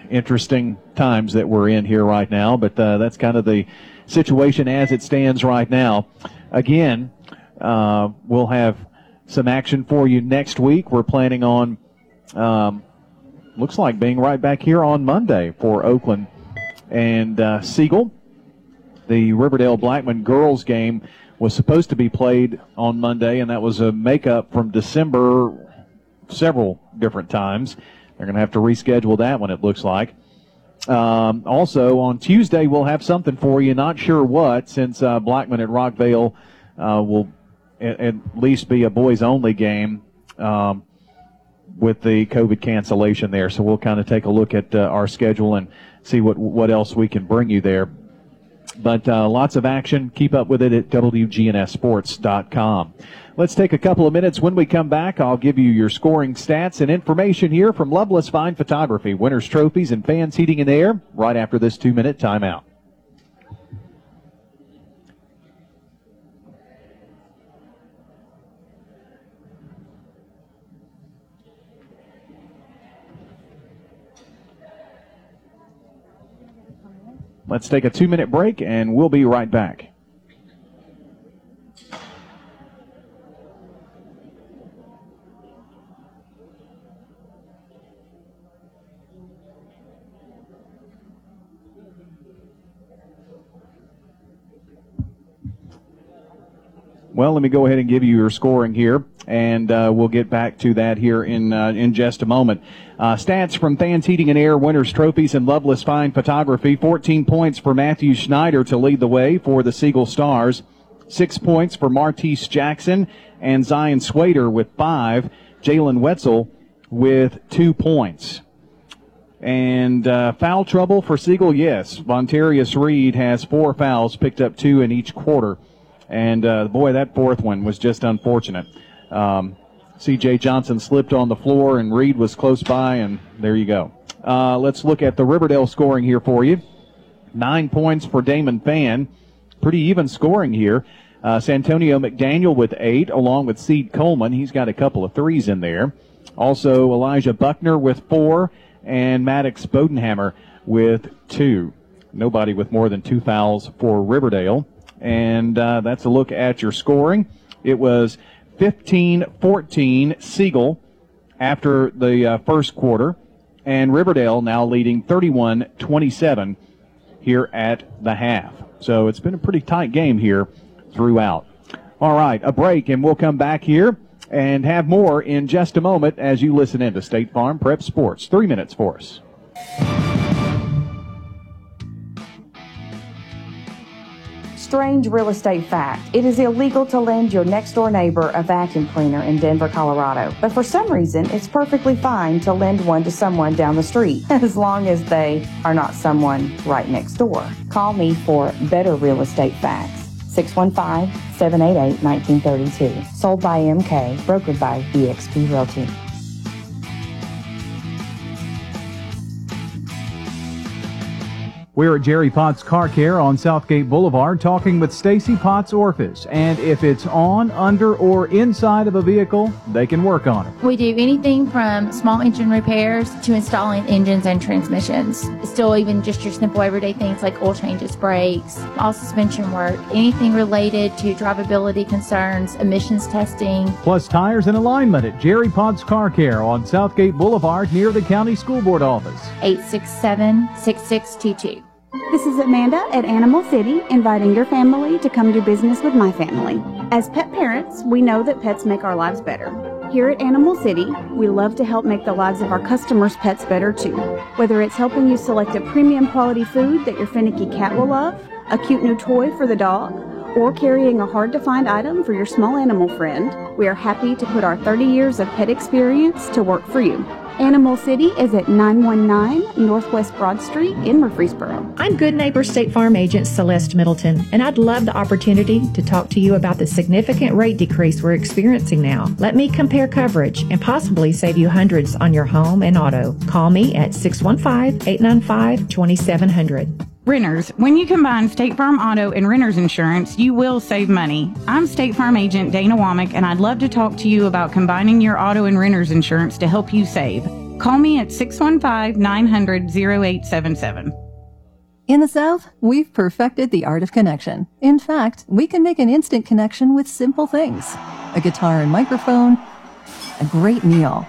Interesting times that we're in here right now, but that's kind of the situation as it stands right now. Again, uh, we'll have some action for you next week. We're planning on, um, looks like being right back here on Monday for Oakland and uh, Siegel. The Riverdale Blackman girls game was supposed to be played on Monday, and that was a makeup from December several different times. They're going to have to reschedule that one, it looks like. Um, also, on Tuesday, we'll have something for you. Not sure what, since uh, Blackman at Rockvale uh, will at, at, least be a boys only game um, with the COVID cancellation there. So we'll kind of take a look at uh, our schedule and see what what else we can bring you there. But uh, lots of action. Keep up with it at WGNSSports.com. Let's take a couple of minutes. When we come back, I'll give you your scoring stats and information here from Loveless Fine Photography, Winners Trophies, and Fans Heating and Air right after this two minute timeout. Let's take a two minute break and we'll be right back. Well, let me go ahead and give you your scoring here, and uh, we'll get back to that here in uh, in just a moment. Uh, stats from Fans Heating and Air Winners Trophies and Loveless Fine Photography. 14 points for Matthew Schneider to lead the way for the Siegel Stars. Six points for Martise Jackson and Zion Swader with five. Jalen Wetzel with two points. And uh, foul trouble for Siegel, yes. Vontarius Reed has four fouls, picked up two in each quarter. And uh, boy, that fourth one was just unfortunate. Um, C.J. Johnson slipped on the floor, and Reed was close by, and there you go. Uh, let's look at the Riverdale scoring here for you. Nine points for Damon Fan. Pretty even scoring here. Uh, Santonio McDaniel with eight, along with Seed Coleman. He's got a couple of threes in there. Also, Elijah Buckner with four, and Maddox Bodenhammer with two. Nobody with more than two fouls for Riverdale. And uh, that's a look at your scoring. It was 15 14 Siegel after the uh, first quarter, and Riverdale now leading 31 27 here at the half. So it's been a pretty tight game here throughout. All right, a break, and we'll come back here and have more in just a moment as you listen in to State Farm Prep Sports. Three minutes for us. Strange real estate fact. It is illegal to lend your next door neighbor a vacuum cleaner in Denver, Colorado. But for some reason, it's perfectly fine to lend one to someone down the street, as long as they are not someone right next door. Call me for better real estate facts. 615 788 1932. Sold by MK, brokered by eXp Realty. We're at Jerry Potts Car Care on Southgate Boulevard talking with Stacy Potts Orphis. And if it's on, under, or inside of a vehicle, they can work on it. We do anything from small engine repairs to installing engines and transmissions. Still, even just your simple everyday things like oil changes, brakes, all suspension work, anything related to drivability concerns, emissions testing. Plus tires and alignment at Jerry Potts Car Care on Southgate Boulevard near the County School Board office. 867 6622. This is Amanda at Animal City, inviting your family to come do business with my family. As pet parents, we know that pets make our lives better. Here at Animal City, we love to help make the lives of our customers' pets better too. Whether it's helping you select a premium quality food that your finicky cat will love, a cute new toy for the dog, or carrying a hard to find item for your small animal friend, we are happy to put our 30 years of pet experience to work for you. Animal City is at 919 Northwest Broad Street in Murfreesboro. I'm Good Neighbor State Farm Agent Celeste Middleton, and I'd love the opportunity to talk to you about the significant rate decrease we're experiencing now. Let me compare coverage and possibly save you hundreds on your home and auto. Call me at 615 895 2700. Renters, when you combine State Farm Auto and Renters Insurance, you will save money. I'm State Farm Agent Dana Womack, and I'd love to talk to you about combining your auto and renters insurance to help you save. Call me at 615 900 0877. In the South, we've perfected the art of connection. In fact, we can make an instant connection with simple things a guitar and microphone, a great meal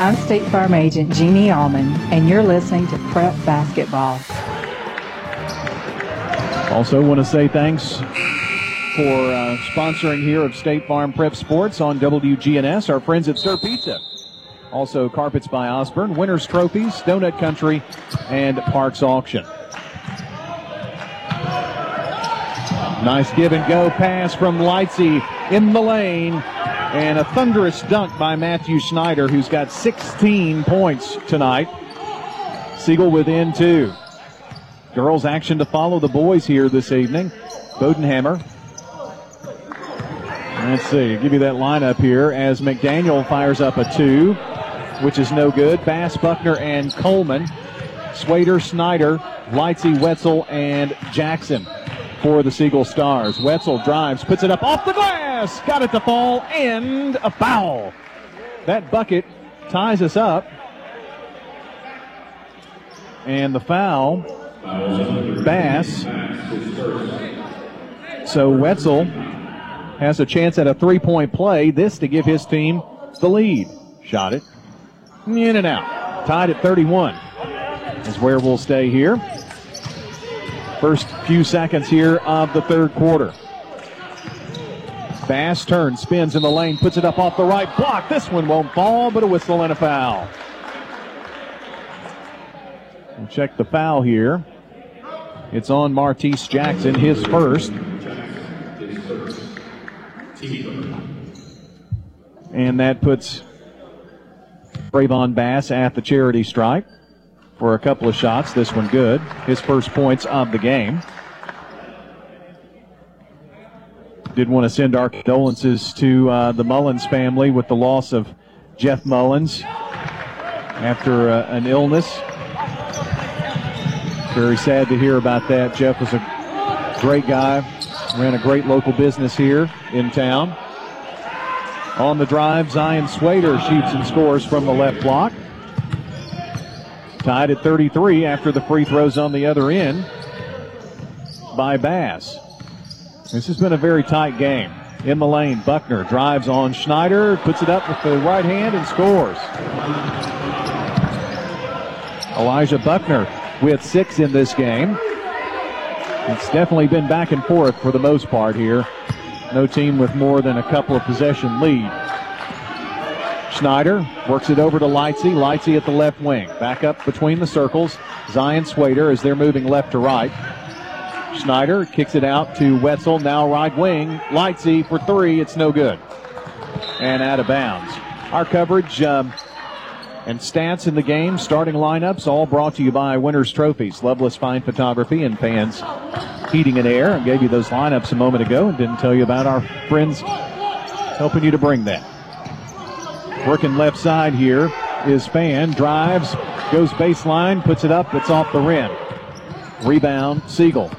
I'm State Farm Agent Jeannie Allman, and you're listening to Prep Basketball. Also, want to say thanks for uh, sponsoring here of State Farm Prep Sports on WGNS, our friends at Sir Pizza. Also, Carpets by Osborne, Winners Trophies, Donut Country, and Parks Auction. Nice give and go pass from Lightsey in the lane. And a thunderous dunk by Matthew Schneider, who's got 16 points tonight. Siegel within two. Girls action to follow the boys here this evening. Bodenhammer. Let's see, give you that lineup here as McDaniel fires up a two, which is no good. Bass, Buckner, and Coleman. Swader, Schneider, Lightsey, Wetzel, and Jackson for the Siegel Stars. Wetzel drives, puts it up off the glass, got it to fall, and a foul. That bucket ties us up. And the foul, Bass. So Wetzel has a chance at a three point play, this to give his team the lead. Shot it. In and out. Tied at 31 is where we'll stay here. First few seconds here of the third quarter. Bass turns, spins in the lane, puts it up off the right block. This one won't fall, but a whistle and a foul. We'll check the foul here. It's on Martise Jackson, his first. And that puts Trayvon Bass at the charity stripe for a couple of shots. This one good. His first points of the game. Did want to send our condolences to uh, the Mullins family with the loss of Jeff Mullins after uh, an illness. Very sad to hear about that. Jeff was a great guy, ran a great local business here in town. On the drive, Zion Swader shoots and scores from the left block. Tied at 33 after the free throws on the other end by Bass. This has been a very tight game. In the lane, Buckner drives on Schneider, puts it up with the right hand and scores. Elijah Buckner with six in this game. It's definitely been back and forth for the most part here. No team with more than a couple of possession lead. Schneider works it over to Lightsey. Lightsey at the left wing. Back up between the circles. Zion Swader as they're moving left to right. Schneider kicks it out to Wetzel. Now right wing. Lightsey for three. It's no good. And out of bounds. Our coverage um, and stats in the game, starting lineups, all brought to you by Winners Trophies, Loveless Fine Photography, and Fans Heating and Air. I gave you those lineups a moment ago and didn't tell you about our friends helping you to bring that. Working left side here is Fan. Drives, goes baseline, puts it up. It's off the rim. Rebound, Siegel.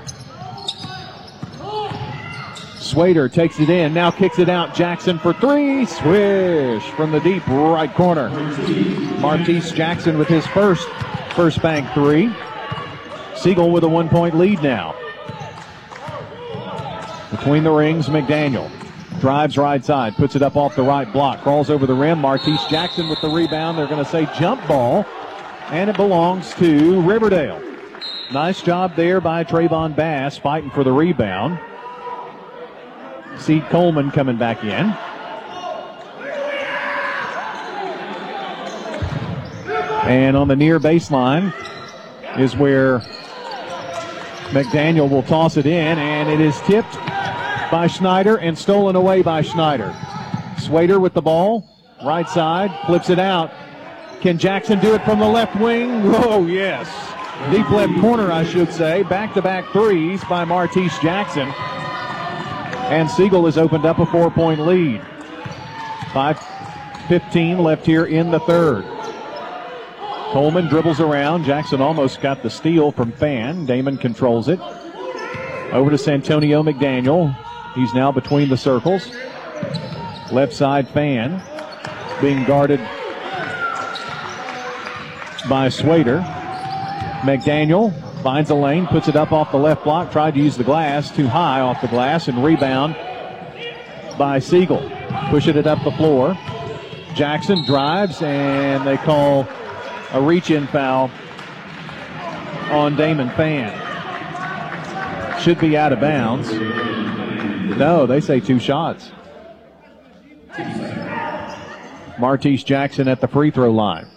Swader takes it in, now kicks it out. Jackson for three. Swish from the deep right corner. Martise Jackson with his first first bank three. Siegel with a one point lead now. Between the rings, McDaniel. Drives right side, puts it up off the right block, crawls over the rim. Martise Jackson with the rebound. They're going to say jump ball, and it belongs to Riverdale. Nice job there by Trayvon Bass fighting for the rebound. See Coleman coming back in. And on the near baseline is where McDaniel will toss it in, and it is tipped by Schneider and stolen away by Schneider. Swader with the ball, right side, flips it out. Can Jackson do it from the left wing? Oh, yes. Deep left corner, I should say. Back to back threes by Martise Jackson. And Siegel has opened up a four point lead. 5.15 left here in the third. Coleman dribbles around. Jackson almost got the steal from Fan. Damon controls it. Over to Santonio McDaniel. He's now between the circles. Left side Fan being guarded by Swader. McDaniel finds a lane, puts it up off the left block, tried to use the glass, too high off the glass, and rebound by Siegel. Pushing it up the floor. Jackson drives, and they call a reach in foul on Damon Fan. Should be out of bounds. No, they say two shots. Martise Jackson at the free throw line.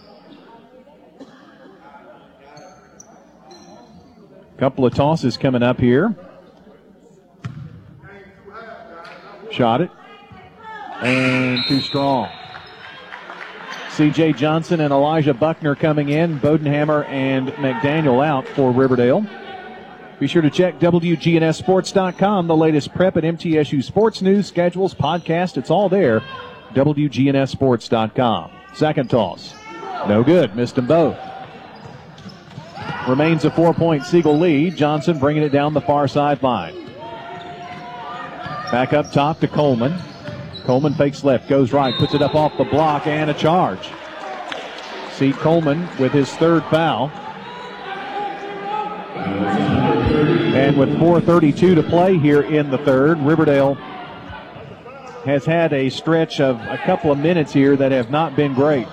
Couple of tosses coming up here. Shot it. And too strong. CJ Johnson and Elijah Buckner coming in. Bodenhammer and McDaniel out for Riverdale. Be sure to check WGNSSports.com, the latest prep and MTSU sports news, schedules, podcast. It's all there. WGNSSports.com. Second toss. No good. Missed them both. Remains a four point Siegel lead. Johnson bringing it down the far sideline. Back up top to Coleman. Coleman fakes left, goes right, puts it up off the block, and a charge. See Coleman with his third foul. And with 4.32 to play here in the third, Riverdale has had a stretch of a couple of minutes here that have not been great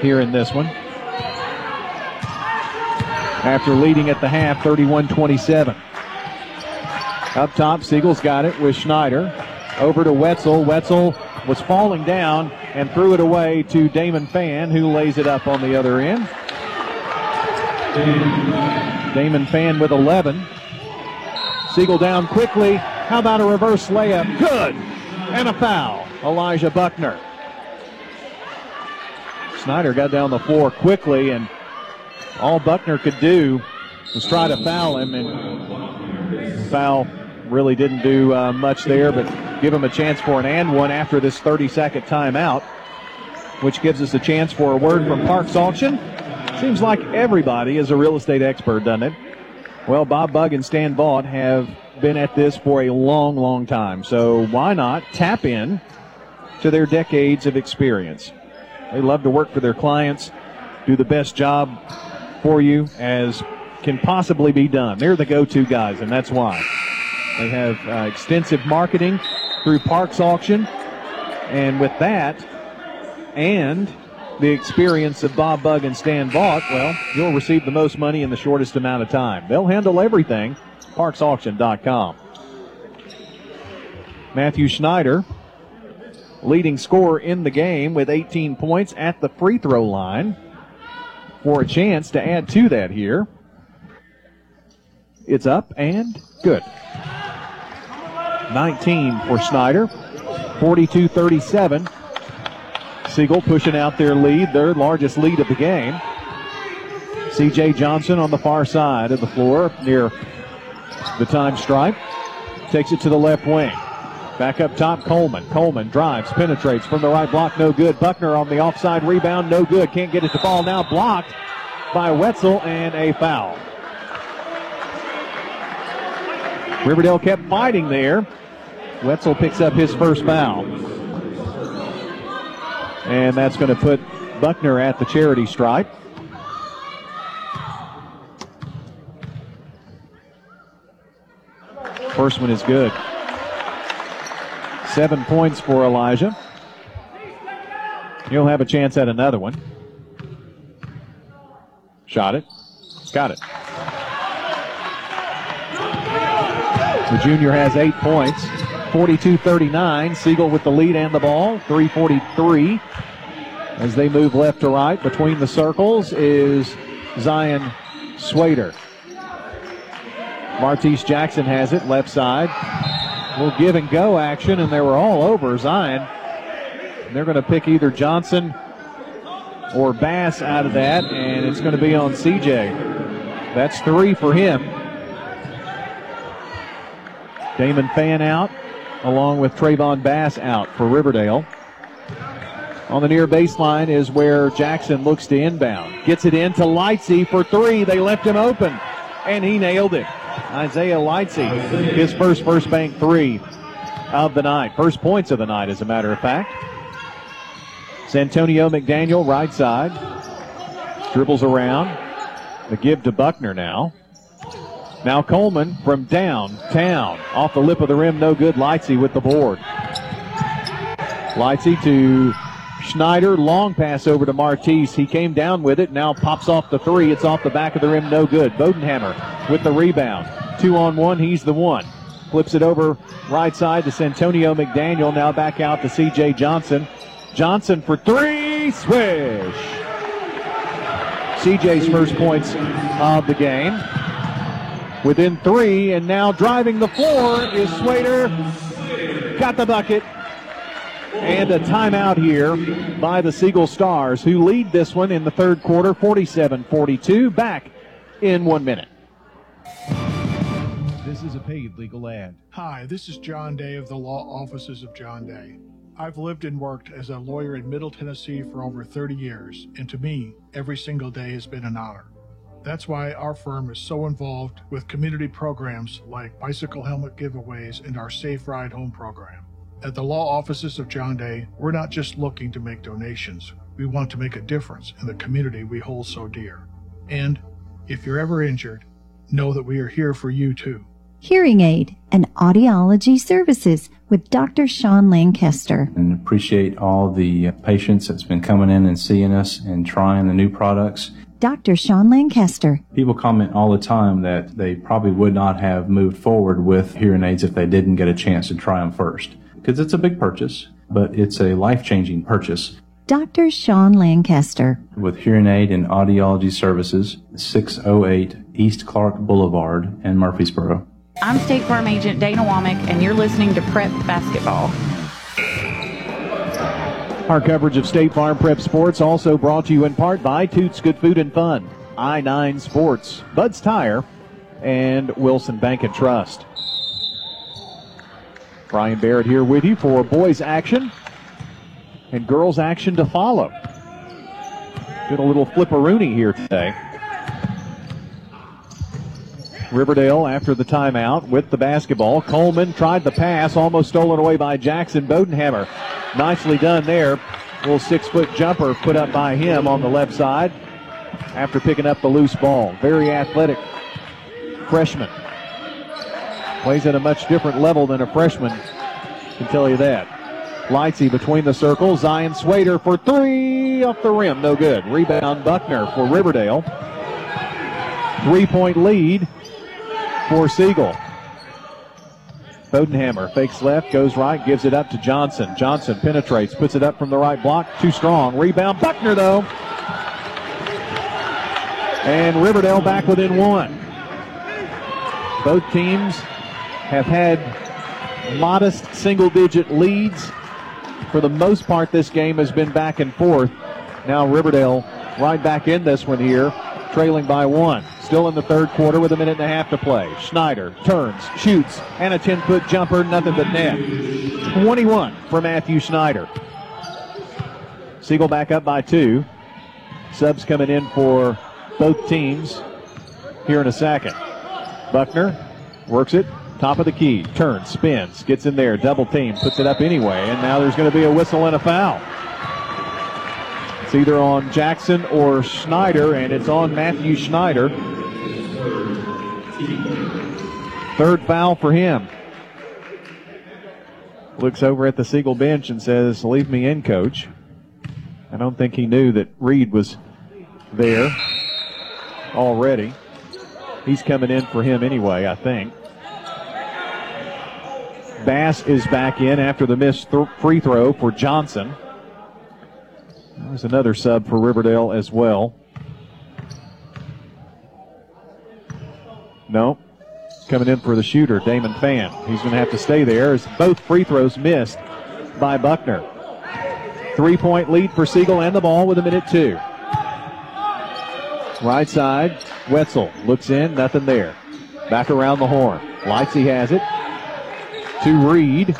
here in this one. After leading at the half 31 27. Up top, Siegel's got it with Schneider. Over to Wetzel. Wetzel was falling down and threw it away to Damon Fan, who lays it up on the other end. Damon Fan with 11. Siegel down quickly. How about a reverse layup? Good. And a foul. Elijah Buckner. Schneider got down the floor quickly, and all Buckner could do was try to foul him, and foul really didn't do uh, much there, but give him a chance for an and one after this 30 second timeout, which gives us a chance for a word from Parks Auction. Seems like everybody is a real estate expert, doesn't it? Well, Bob Bug and Stan Vaught have been at this for a long, long time. So why not tap in to their decades of experience? They love to work for their clients, do the best job for you as can possibly be done. They're the go-to guys, and that's why. They have uh, extensive marketing through Parks Auction, and with that, and the experience of Bob Bug and Stan Vaught, well, you'll receive the most money in the shortest amount of time. They'll handle everything. ParksAuction.com. Matthew Schneider, leading scorer in the game with 18 points at the free throw line for a chance to add to that here. It's up and good. 19 for Schneider. 42 37. Siegel pushing out their lead, their largest lead of the game. CJ Johnson on the far side of the floor near the time stripe. Takes it to the left wing. Back up top, Coleman. Coleman drives, penetrates from the right block, no good. Buckner on the offside rebound, no good. Can't get it to fall now. Blocked by Wetzel and a foul. Riverdale kept fighting there. Wetzel picks up his first foul. And that's going to put Buckner at the charity stripe. First one is good. Seven points for Elijah. He'll have a chance at another one. Shot it. Got it. The junior has eight points. 42 39. Siegel with the lead and the ball. 343. As they move left to right between the circles is Zion Swader. Martise Jackson has it left side. We'll give and go action, and they were all over Zion. And they're going to pick either Johnson or Bass out of that, and it's going to be on CJ. That's three for him. Damon Fan out, along with Trayvon Bass out for Riverdale. On the near baseline is where Jackson looks to inbound. Gets it in to Lightsey for three. They left him open, and he nailed it. Isaiah Lightsey, his first first bank three of the night. First points of the night, as a matter of fact. Santonio McDaniel, right side. Dribbles around. The give to Buckner now. Now Coleman from downtown. Off the lip of the rim, no good. Lightsey with the board. Lightsey to Schneider. Long pass over to Martise. He came down with it. Now pops off the three. It's off the back of the rim, no good. Bodenhammer with the rebound. Two on one. He's the one. Flips it over right side to Santonio McDaniel. Now back out to CJ Johnson. Johnson for three. Swish. CJ's first points of the game. Within three, and now driving the floor is Swader. Got the bucket. And a timeout here by the Siegel Stars, who lead this one in the third quarter, 47 42. Back in one minute. This is a paid legal ad. Hi, this is John Day of the Law Offices of John Day. I've lived and worked as a lawyer in Middle Tennessee for over 30 years, and to me, every single day has been an honor. That's why our firm is so involved with community programs like bicycle helmet giveaways and our Safe Ride Home program. At the law offices of John Day, we're not just looking to make donations, we want to make a difference in the community we hold so dear. And if you're ever injured, know that we are here for you too. Hearing aid and audiology services with Dr. Sean Lancaster. And appreciate all the patients that's been coming in and seeing us and trying the new products. Dr. Sean Lancaster. People comment all the time that they probably would not have moved forward with hearing aids if they didn't get a chance to try them first. Because it's a big purchase, but it's a life changing purchase. Dr. Sean Lancaster. With hearing aid and audiology services, 608 East Clark Boulevard in Murfreesboro. I'm State Farm Agent Dana Womack, and you're listening to Prep Basketball. Our coverage of State Farm Prep Sports also brought to you in part by Toots Good Food and Fun, I 9 Sports, Bud's Tire, and Wilson Bank and Trust. Brian Barrett here with you for boys action and girls action to follow. Did a little flipperoonie here today. Riverdale after the timeout with the basketball. Coleman tried the pass, almost stolen away by Jackson Bodenhammer. Nicely done there. Little six foot jumper put up by him on the left side after picking up the loose ball. Very athletic freshman. Plays at a much different level than a freshman, can tell you that. Lightsey between the circles. Zion Swader for three off the rim. No good. Rebound Buckner for Riverdale. Three point lead for Siegel. Bodenhammer fakes left, goes right, gives it up to Johnson. Johnson penetrates, puts it up from the right block. Too strong. Rebound. Buckner, though. And Riverdale back within one. Both teams have had modest single digit leads. For the most part, this game has been back and forth. Now Riverdale right back in this one here, trailing by one. Still in the third quarter with a minute and a half to play. Schneider turns, shoots, and a 10 foot jumper, nothing but net. 21 for Matthew Schneider. Siegel back up by two. Subs coming in for both teams here in a second. Buckner works it, top of the key, turns, spins, gets in there, double team, puts it up anyway, and now there's going to be a whistle and a foul. It's either on Jackson or Schneider, and it's on Matthew Schneider. Third foul for him. Looks over at the Siegel bench and says, Leave me in, coach. I don't think he knew that Reed was there already. He's coming in for him anyway, I think. Bass is back in after the missed th- free throw for Johnson. There's another sub for Riverdale as well. No. Coming in for the shooter, Damon Fan. He's going to have to stay there as both free throws missed by Buckner. Three point lead for Siegel and the ball with a minute two. Right side, Wetzel looks in, nothing there. Back around the horn. Lightsey has it. To Reed.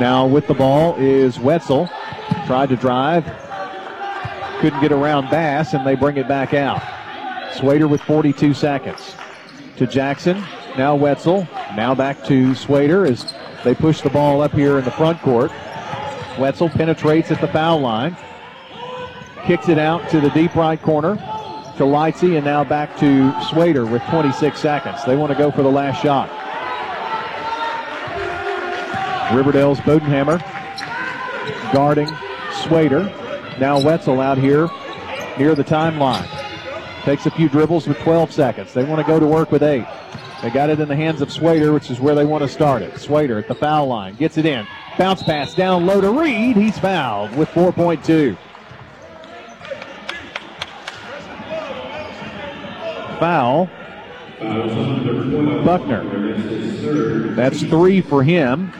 Now with the ball is Wetzel. Tried to drive. Couldn't get around Bass, and they bring it back out. Swader with 42 seconds. To Jackson. Now Wetzel. Now back to Swader as they push the ball up here in the front court. Wetzel penetrates at the foul line. Kicks it out to the deep right corner to Lightsey, and now back to Swader with 26 seconds. They want to go for the last shot. Riverdale's Bodenhammer guarding Swader. Now Wetzel out here near the timeline. Takes a few dribbles with 12 seconds. They want to go to work with eight. They got it in the hands of Swader, which is where they want to start it. Swader at the foul line. Gets it in. Bounce pass down low to Reed. He's fouled with 4.2. Foul. Buckner. That's three for him.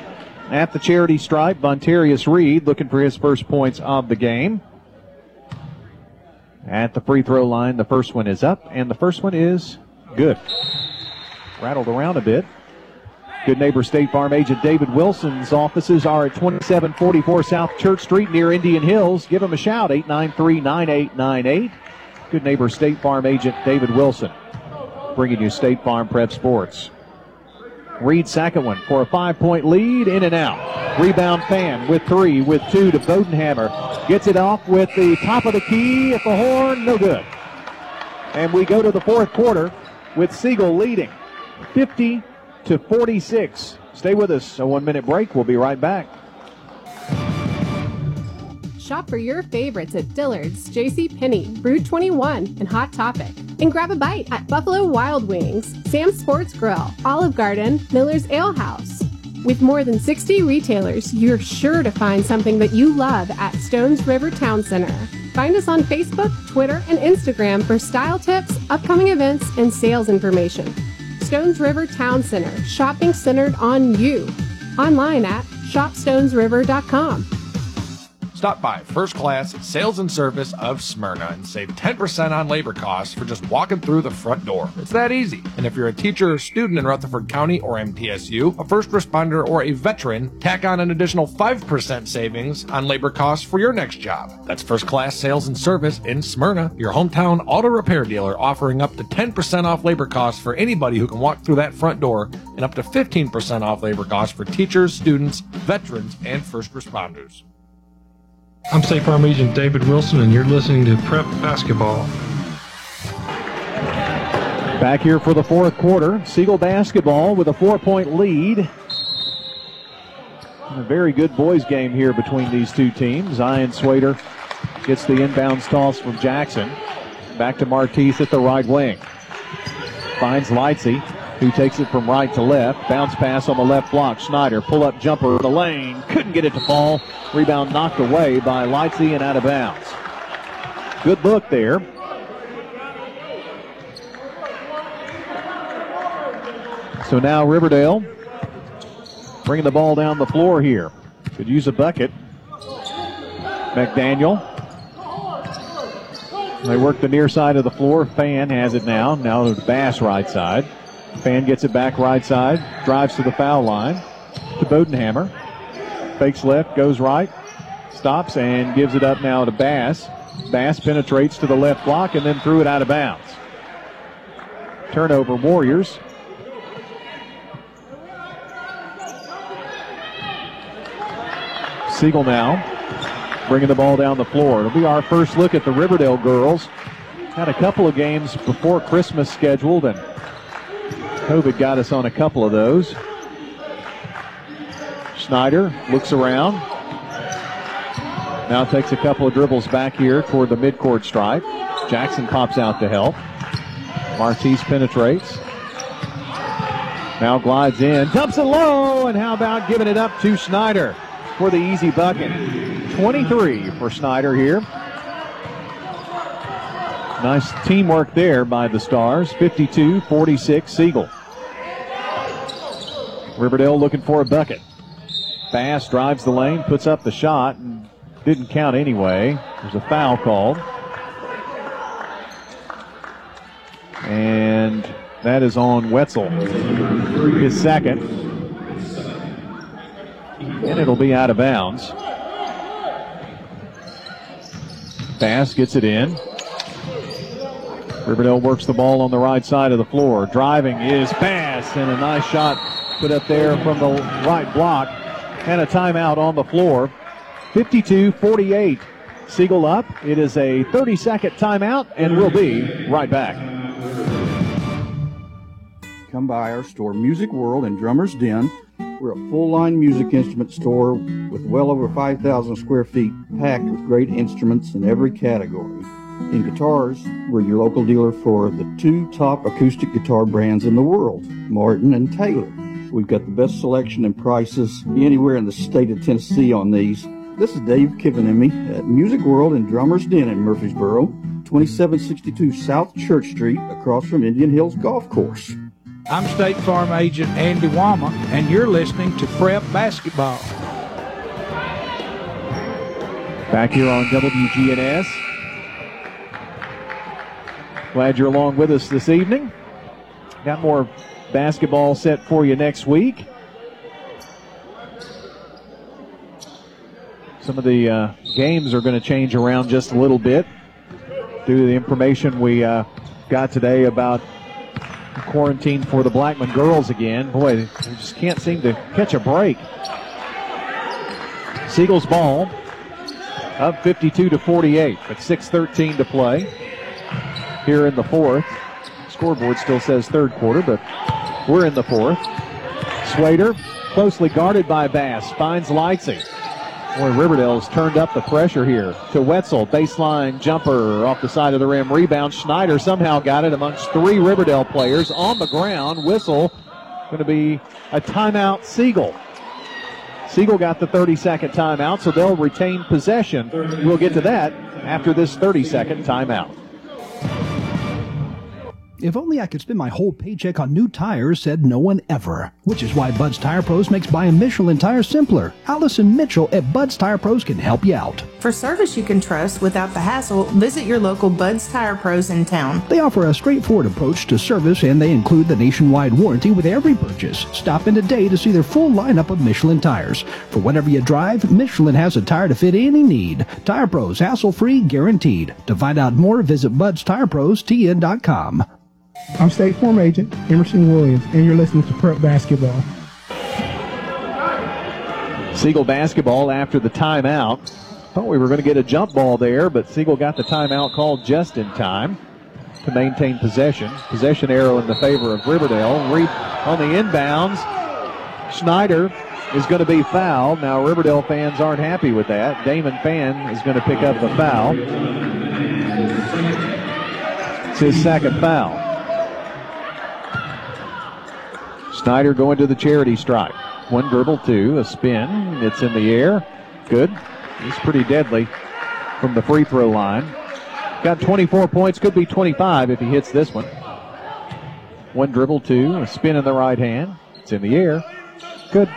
At the charity stripe, Vontarius Reed looking for his first points of the game. At the free throw line, the first one is up, and the first one is good. Rattled around a bit. Good neighbor State Farm agent David Wilson's offices are at 2744 South Church Street near Indian Hills. Give him a shout, 893 9898. Good neighbor State Farm agent David Wilson bringing you State Farm Prep Sports. Reed second one for a five point lead in and out. Rebound fan with three with two to Bodenhammer. Gets it off with the top of the key at the horn. No good. And we go to the fourth quarter with Siegel leading 50 to 46. Stay with us. A one minute break. We'll be right back. Shop for your favorites at Dillard's, J.C. Penney, Brew 21, and Hot Topic. And grab a bite at Buffalo Wild Wings, Sam's Sports Grill, Olive Garden, Miller's Ale House. With more than 60 retailers, you're sure to find something that you love at Stones River Town Center. Find us on Facebook, Twitter, and Instagram for style tips, upcoming events, and sales information. Stones River Town Center, shopping centered on you. Online at shopstonesriver.com. Stop by First Class Sales and Service of Smyrna and save 10% on labor costs for just walking through the front door. It's that easy. And if you're a teacher or student in Rutherford County or MTSU, a first responder, or a veteran, tack on an additional 5% savings on labor costs for your next job. That's First Class Sales and Service in Smyrna, your hometown auto repair dealer offering up to 10% off labor costs for anybody who can walk through that front door and up to 15% off labor costs for teachers, students, veterans, and first responders. I'm State Farm Agent David Wilson, and you're listening to Prep Basketball. Back here for the fourth quarter. Siegel basketball with a four point lead. And a very good boys game here between these two teams. Zion Swader gets the inbounds toss from Jackson. Back to Martise at the right wing. Finds Lightsey, who takes it from right to left. Bounce pass on the left block. Schneider, pull up jumper in the lane. Couldn't get it to fall. Rebound knocked away by Lightsey and out of bounds. Good look there. So now Riverdale bringing the ball down the floor here. Could use a bucket. McDaniel. They work the near side of the floor. Fan has it now. Now Bass right side. Fan gets it back right side. Drives to the foul line. To Bodenhammer. Fakes left, goes right. Stops and gives it up now to Bass. Bass penetrates to the left block and then threw it out of bounds. Turnover Warriors. Siegel now bringing the ball down the floor. It'll be our first look at the Riverdale girls. Had a couple of games before Christmas scheduled, and COVID got us on a couple of those. Schneider looks around. Now takes a couple of dribbles back here toward the midcourt stripe. Jackson pops out to help. Martise penetrates. Now glides in, dumps it low, and how about giving it up to Schneider for the easy bucket? 23 for Schneider here. Nice teamwork there by the Stars. 52 46 Siegel. Riverdale looking for a bucket. Bass drives the lane, puts up the shot, and didn't count anyway. There's a foul called. And that is on Wetzel. His second. And it'll be out of bounds. Bass gets it in. Riverdale works the ball on the right side of the floor. Driving is fast and a nice shot put up there from the right block. And a timeout on the floor. 52 48. Siegel up. It is a 30 second timeout, and we'll be right back. Come by our store, Music World and Drummer's Den. We're a full line music instrument store with well over 5,000 square feet packed with great instruments in every category. In guitars, we're your local dealer for the two top acoustic guitar brands in the world, Martin and Taylor. We've got the best selection and prices anywhere in the state of Tennessee on these. This is Dave Kivenemy at Music World and Drummers Den in Murfreesboro, 2762 South Church Street, across from Indian Hills Golf Course. I'm State Farm Agent Andy Wama, and you're listening to Prep Basketball. Back here on WGNS. Glad you're along with us this evening. Got more basketball set for you next week. Some of the uh, games are going to change around just a little bit due to the information we uh, got today about quarantine for the Blackman girls again. Boy, they just can't seem to catch a break. Siegel's ball up 52 to 48, but 6:13 to play here in the fourth. Scoreboard still says third quarter, but we're in the fourth. Swader, closely guarded by Bass, finds Lightsey. Boy, Riverdale's turned up the pressure here to Wetzel. Baseline jumper off the side of the rim. Rebound. Schneider somehow got it amongst three Riverdale players on the ground. Whistle. Going to be a timeout, Siegel. Siegel got the 30 second timeout, so they'll retain possession. We'll get to that after this 30 second timeout. If only I could spend my whole paycheck on new tires, said no one ever. Which is why Bud's Tire Pros makes buying Michelin tires simpler. Allison Mitchell at Bud's Tire Pros can help you out. For service you can trust without the hassle, visit your local Bud's Tire Pros in town. They offer a straightforward approach to service and they include the nationwide warranty with every purchase. Stop in today to see their full lineup of Michelin tires. For whatever you drive, Michelin has a tire to fit any need. Tire Pros, hassle free, guaranteed. To find out more, visit Bud's Tire Pros, BudsTirePros.tn.com. I'm State Farm Agent Emerson Williams, and you're listening to Prep Basketball. Siegel basketball after the timeout. Thought we were going to get a jump ball there, but Siegel got the timeout called just in time to maintain possession. Possession arrow in the favor of Riverdale. Re- on the inbounds, Schneider is going to be fouled. Now, Riverdale fans aren't happy with that. Damon Fan is going to pick up the foul. It's his second foul. Schneider going to the charity stripe. One dribble, two, a spin. It's in the air. Good. He's pretty deadly from the free throw line. Got 24 points, could be 25 if he hits this one. One dribble, two, a spin in the right hand. It's in the air. Good.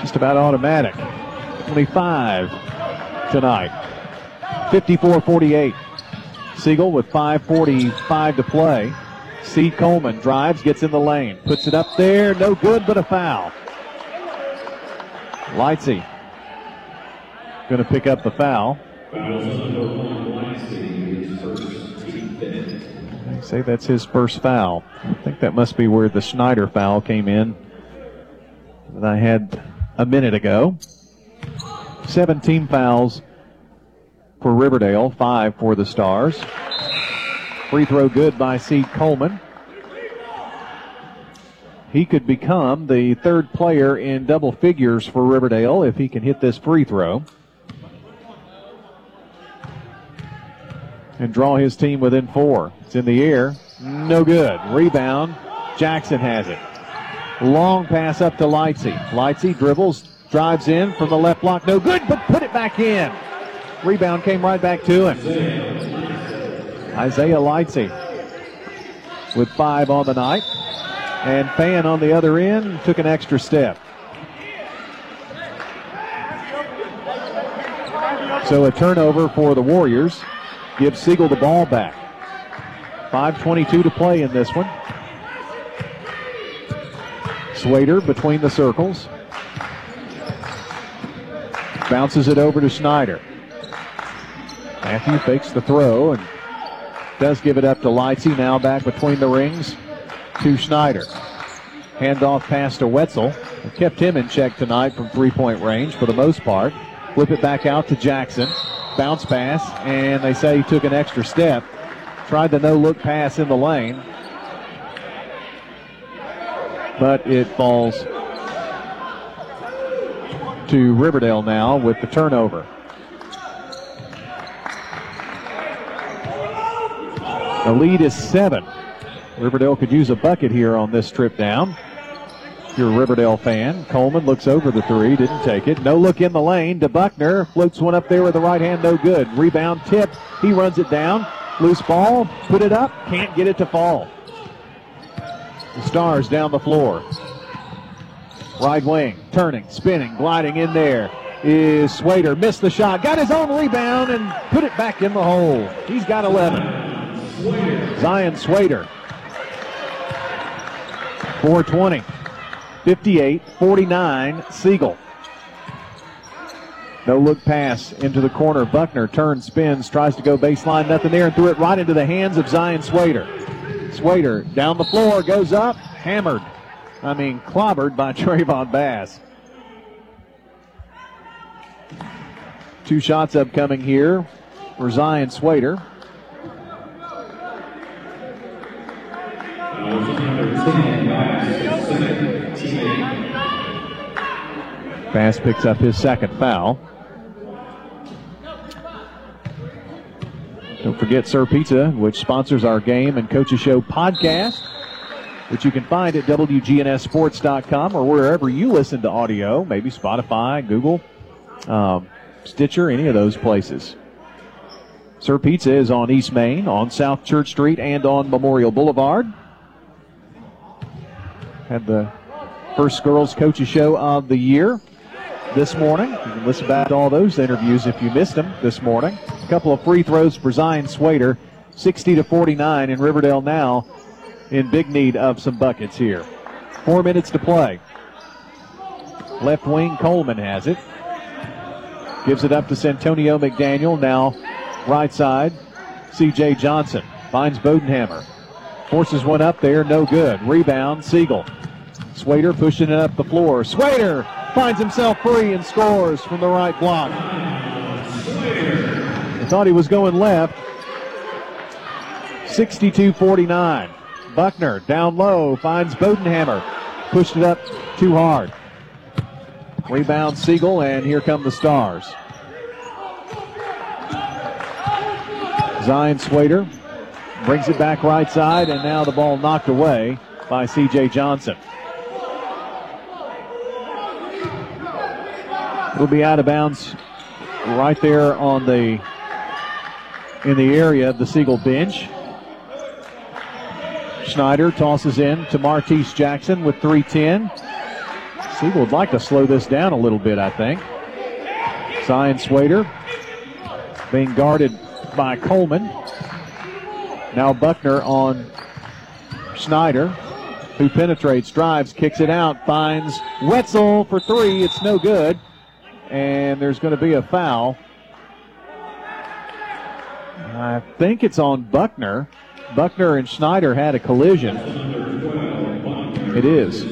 Just about automatic. 25 tonight. 54 48. Siegel with 5.45 to play. Seed Coleman drives, gets in the lane, puts it up there, no good, but a foul. Lightsey going to pick up the foul. They say that's his first foul. I think that must be where the Schneider foul came in that I had a minute ago. 17 fouls for Riverdale, five for the Stars. Free throw good by Seed Coleman. He could become the third player in double figures for Riverdale if he can hit this free throw. And draw his team within four. It's in the air. No good. Rebound. Jackson has it. Long pass up to Lightsey. Lightsey dribbles, drives in from the left block. No good, but put it back in. Rebound came right back to him. Isaiah Lightsey with five on the night. And Fan on the other end took an extra step. So a turnover for the Warriors gives Siegel the ball back. 5.22 to play in this one. Swader between the circles. Bounces it over to Schneider. Matthew fakes the throw and does give it up to Lightsey. Now back between the rings to Schneider. Handoff pass to Wetzel. kept him in check tonight from three point range for the most part. Flip it back out to Jackson. Bounce pass, and they say he took an extra step. Tried the no look pass in the lane, but it falls to Riverdale now with the turnover. The lead is seven. Riverdale could use a bucket here on this trip down. If you're a Riverdale fan, Coleman looks over the three, didn't take it. No look in the lane to Buckner. Floats one up there with the right hand, no good. Rebound tip. He runs it down. Loose ball, put it up, can't get it to fall. The Stars down the floor. Right wing, turning, spinning, gliding in there is Swader. Missed the shot, got his own rebound and put it back in the hole. He's got 11. Zion Swader. 420. 58 49 Siegel. No look pass into the corner. Buckner turns, spins, tries to go baseline, nothing there, and threw it right into the hands of Zion Swader. Swader down the floor, goes up, hammered. I mean, clobbered by Trayvon Bass. Two shots upcoming here for Zion Swader. Bass picks up his second foul. Don't forget Sir Pizza, which sponsors our game and Coaches Show podcast, which you can find at WGNSSports.com or wherever you listen to audio, maybe Spotify, Google, um, Stitcher, any of those places. Sir Pizza is on East Main, on South Church Street, and on Memorial Boulevard. Had the first girls coaches show of the year this morning. You can listen back to all those interviews if you missed them this morning. A couple of free throws for Zion Swader, 60 to 49, in Riverdale now in big need of some buckets here. Four minutes to play. Left wing Coleman has it. Gives it up to Santonio McDaniel. Now right side, C.J. Johnson finds Bodenhammer. Forces one up there, no good. Rebound, Siegel. Swader pushing it up the floor. Swader finds himself free and scores from the right block. I thought he was going left. 62 49. Buckner down low finds Bodenhammer. Pushed it up too hard. Rebound Siegel, and here come the Stars. Zion Swader brings it back right side, and now the ball knocked away by C.J. Johnson. It'll be out of bounds right there on the in the area of the Siegel bench. Schneider tosses in to Martise Jackson with 310. Siegel would like to slow this down a little bit, I think. Zion Swader being guarded by Coleman. Now Buckner on Schneider, who penetrates, drives, kicks it out, finds Wetzel for three. It's no good. And there's going to be a foul. I think it's on Buckner. Buckner and Schneider had a collision. It is.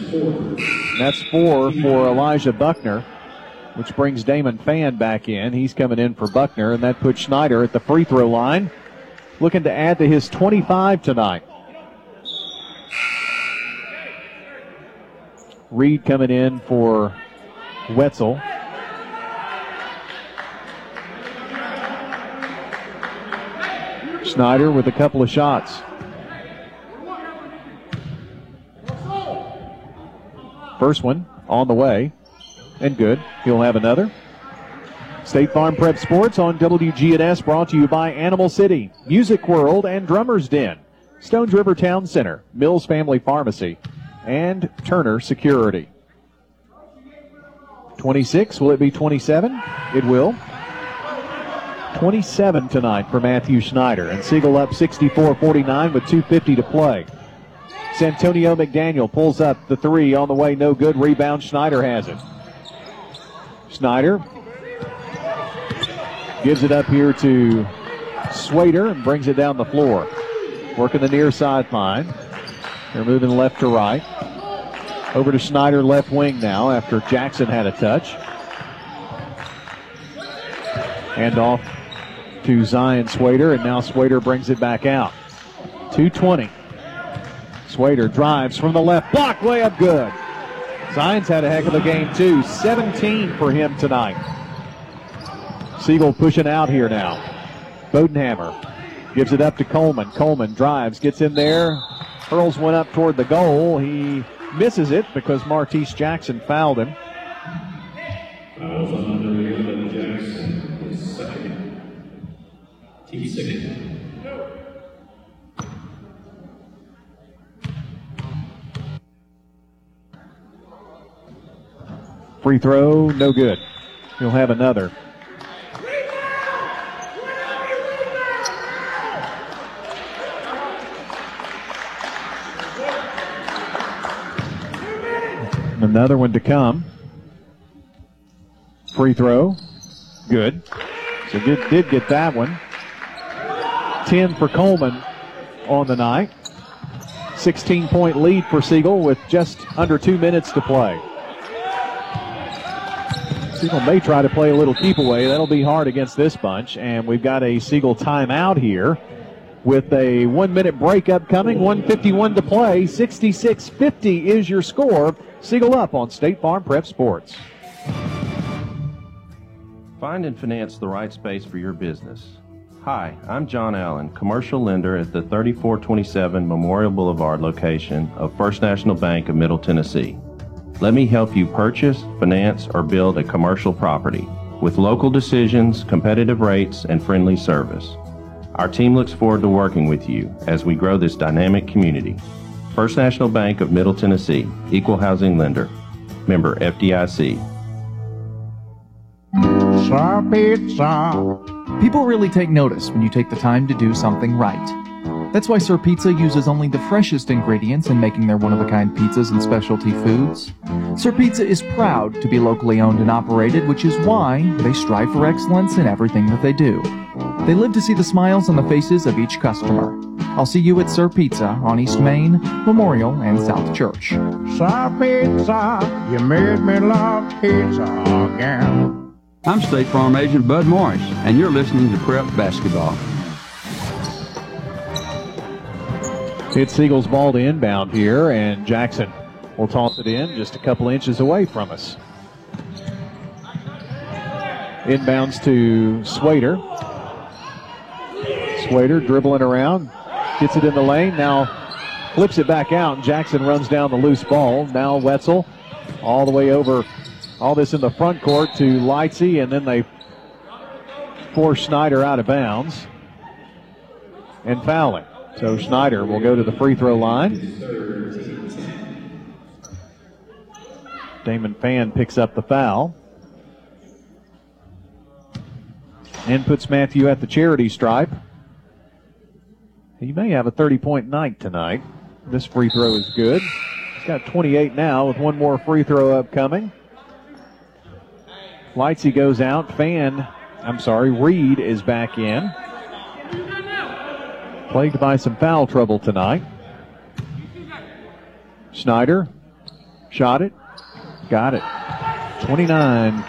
That's four for Elijah Buckner, which brings Damon Fan back in. He's coming in for Buckner, and that puts Schneider at the free throw line, looking to add to his 25 tonight. Reed coming in for Wetzel. Schneider with a couple of shots. First one on the way and good. He'll have another. State Farm Prep Sports on WGNS brought to you by Animal City, Music World, and Drummers Den, Stones River Town Center, Mills Family Pharmacy, and Turner Security. 26, will it be 27? It will. 27 tonight for Matthew Schneider. And Siegel up 64 49 with 2.50 to play. Santonio McDaniel pulls up the three on the way, no good. Rebound, Schneider has it. Schneider gives it up here to Swader and brings it down the floor. Working the near sideline. They're moving left to right. Over to Schneider, left wing now after Jackson had a touch. And off to Zion Swader, and now Swader brings it back out. 220. Swader drives from the left, block way up good. Zion's had a heck of a game too. 17 for him tonight. Siegel pushing out here now. Bodenhammer gives it up to Coleman. Coleman drives, gets in there, hurls one up toward the goal. He misses it because Martise Jackson fouled him. Free throw, no good. He'll have another. Another one to come. Free throw. Good. So good, did get that one. 10 for Coleman on the night. 16 point lead for Siegel with just under two minutes to play. Siegel may try to play a little keep away. That'll be hard against this bunch. And we've got a Siegel timeout here with a one minute break upcoming. 151 to play. 66 50 is your score. Siegel up on State Farm Prep Sports. Find and finance the right space for your business. Hi, I'm John Allen, commercial lender at the 3427 Memorial Boulevard location of First National Bank of Middle Tennessee. Let me help you purchase, finance, or build a commercial property with local decisions, competitive rates, and friendly service. Our team looks forward to working with you as we grow this dynamic community. First National Bank of Middle Tennessee, Equal Housing Lender. Member FDIC. Pizza. People really take notice when you take the time to do something right. That's why Sir Pizza uses only the freshest ingredients in making their one of a kind pizzas and specialty foods. Sir Pizza is proud to be locally owned and operated, which is why they strive for excellence in everything that they do. They live to see the smiles on the faces of each customer. I'll see you at Sir Pizza on East Main, Memorial, and South Church. Sir Pizza, you made me love pizza again. I'm State Farm Agent Bud Morris, and you're listening to Prep Basketball. It's Siegel's ball to inbound here, and Jackson will toss it in just a couple inches away from us. Inbounds to Swader. Swader dribbling around, gets it in the lane, now flips it back out, and Jackson runs down the loose ball. Now Wetzel all the way over, all this in the front court to Lightsey, and then they force Schneider out of bounds and fouling. So Schneider will go to the free throw line. Damon Fan picks up the foul. And puts Matthew at the charity stripe. He may have a 30 point night tonight. This free throw is good. He's got 28 now with one more free throw upcoming. Lightsey goes out. Fan, I'm sorry, Reed is back in plagued by some foul trouble tonight. Schneider shot it, got it. 29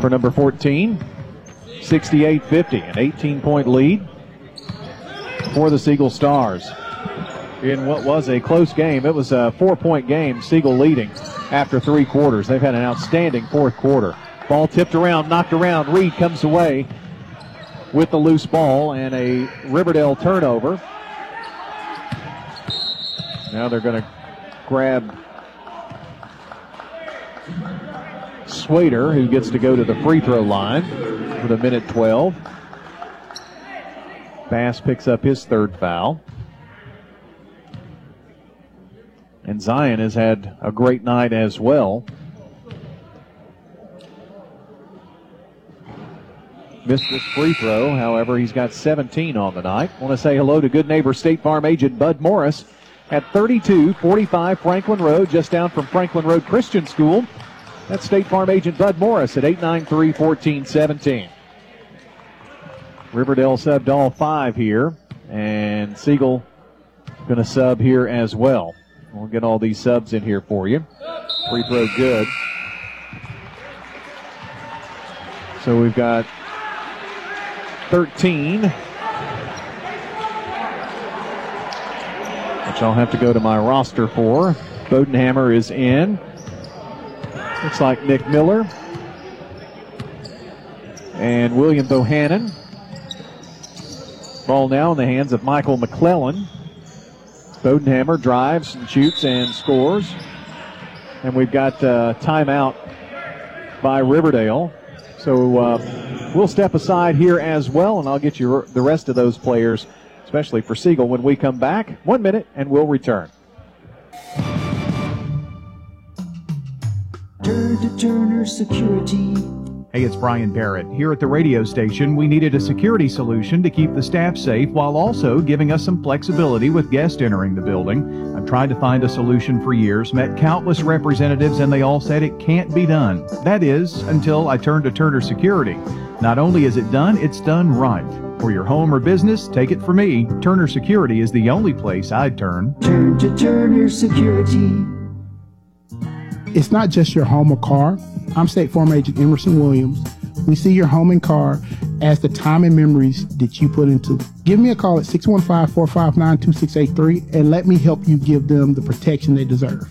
for number 14. 68 50, an 18 point lead for the Siegel Stars. In what was a close game, it was a four point game, Siegel leading after three quarters. They've had an outstanding fourth quarter. Ball tipped around, knocked around. Reed comes away with the loose ball and a Riverdale turnover. Now they're going to grab Swader, who gets to go to the free throw line with a minute 12. Bass picks up his third foul. And Zion has had a great night as well. Missed this free throw. However, he's got 17 on the night. Want to say hello to good neighbor State Farm agent Bud Morris at 3245 Franklin Road, just down from Franklin Road Christian School. That's State Farm agent Bud Morris at 893 1417. Riverdale subbed all five here, and Siegel going to sub here as well. We'll get all these subs in here for you. Free throw good. So we've got 13. Which I'll have to go to my roster for. Bodenhammer is in. Looks like Nick Miller. And William Bohannon. Ball now in the hands of Michael McClellan. Bodenhammer drives and shoots and scores. And we've got uh, timeout by Riverdale. So uh, we'll step aside here as well, and I'll get you the rest of those players, especially for Siegel, when we come back. One minute, and we'll return. Turn to Turner Security. Hey, it's Brian Barrett. Here at the radio station, we needed a security solution to keep the staff safe while also giving us some flexibility with guests entering the building. I've tried to find a solution for years, met countless representatives, and they all said it can't be done. That is, until I turned to Turner Security. Not only is it done, it's done right. For your home or business, take it from me. Turner Security is the only place I'd turn. Turn to Turner Security. It's not just your home or car. I'm State Farm Agent Emerson Williams. We see your home and car as the time and memories that you put into it. Give me a call at 615 459 2683 and let me help you give them the protection they deserve.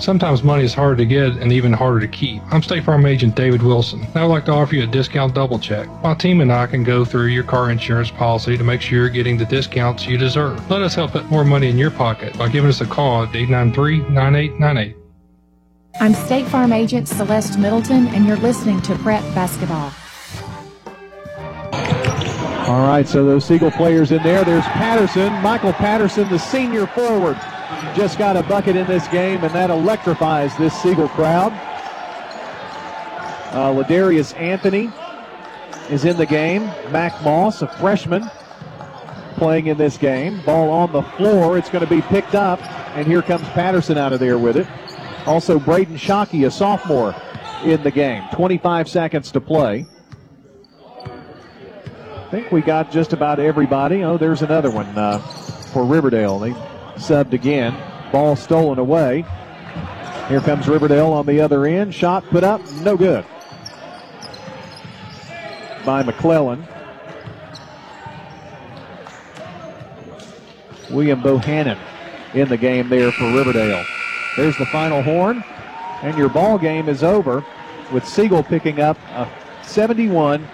Sometimes money is hard to get and even harder to keep. I'm State Farm Agent David Wilson. I would like to offer you a discount double check. My team and I can go through your car insurance policy to make sure you're getting the discounts you deserve. Let us help put more money in your pocket by giving us a call at 893 9898. I'm State Farm Agent Celeste Middleton, and you're listening to Prep Basketball. All right, so those Siegel players in there. There's Patterson, Michael Patterson, the senior forward, just got a bucket in this game, and that electrifies this Siegel crowd. Uh, Ladarius Anthony is in the game. Mac Moss, a freshman, playing in this game. Ball on the floor. It's going to be picked up, and here comes Patterson out of there with it. Also, Braden Shockey, a sophomore, in the game. 25 seconds to play. I think we got just about everybody. Oh, there's another one uh, for Riverdale. They subbed again. Ball stolen away. Here comes Riverdale on the other end. Shot put up, no good. By McClellan. William Bohannon in the game there for Riverdale. There's the final horn, and your ball game is over with Siegel picking up a 71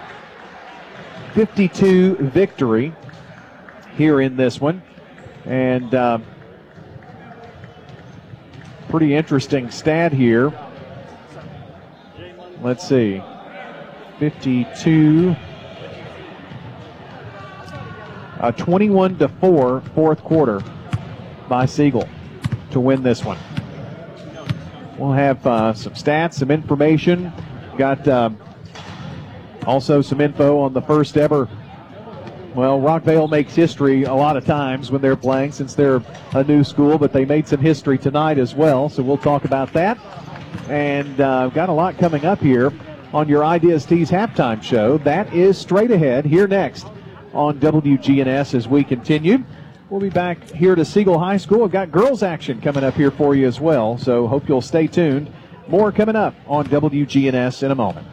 52 victory here in this one. And uh, pretty interesting stat here. Let's see. 52. Uh, 21 to 4, fourth quarter by Siegel to win this one. We'll have uh, some stats, some information. Got um, also some info on the first ever. Well, Rockvale makes history a lot of times when they're playing since they're a new school, but they made some history tonight as well. So we'll talk about that. And uh, got a lot coming up here on your Ideas Tees halftime show. That is straight ahead here next on WGNS as we continue. We'll be back here to Siegel High School. We've got girls action coming up here for you as well, so hope you'll stay tuned. More coming up on WGNS in a moment.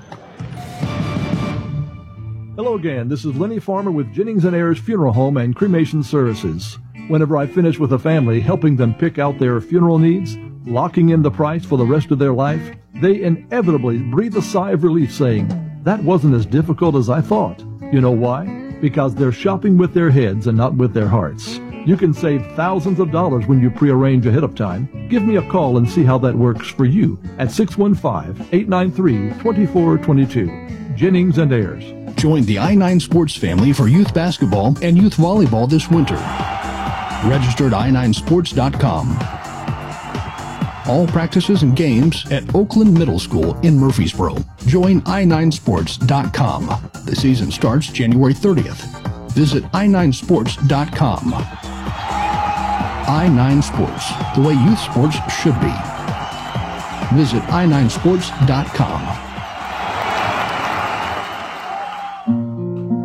Hello again. This is Lenny Farmer with Jennings and Ayers Funeral Home and Cremation Services. Whenever I finish with a family helping them pick out their funeral needs, locking in the price for the rest of their life, they inevitably breathe a sigh of relief saying, That wasn't as difficult as I thought. You know why? Because they're shopping with their heads and not with their hearts. You can save thousands of dollars when you prearrange ahead of time. Give me a call and see how that works for you at 615-893-2422. Jennings and Ayers. Join the I-9 Sports family for youth basketball and youth volleyball this winter. Registered i9sports.com. All practices and games at Oakland Middle School in Murfreesboro. Join i9sports.com. The season starts January 30th. Visit i9sports.com. i9 Sports, the way youth sports should be. Visit i9sports.com.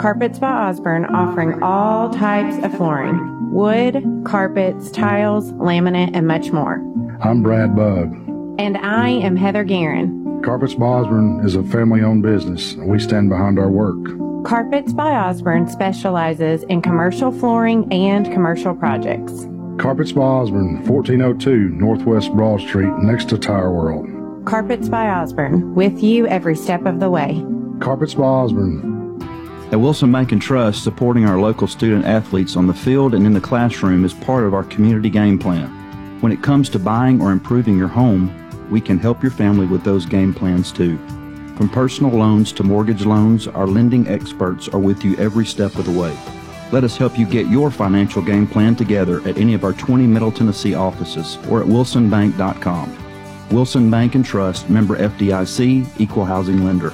Carpets by Osborne offering all types of flooring wood, carpets, tiles, laminate, and much more. I'm Brad Bug. And I am Heather Guerin. Carpets by Osborne is a family owned business, and we stand behind our work. Carpets by Osborne specializes in commercial flooring and commercial projects. Carpets by Osborne, 1402 Northwest Broad Street, next to Tire World. Carpets by Osborne, with you every step of the way. Carpets by Osborne, At Wilson Bank and Trust, supporting our local student athletes on the field and in the classroom is part of our community game plan. When it comes to buying or improving your home, we can help your family with those game plans too. From personal loans to mortgage loans, our lending experts are with you every step of the way. Let us help you get your financial game plan together at any of our 20 Middle Tennessee offices or at wilsonbank.com. Wilson Bank and Trust, member FDIC, equal housing lender.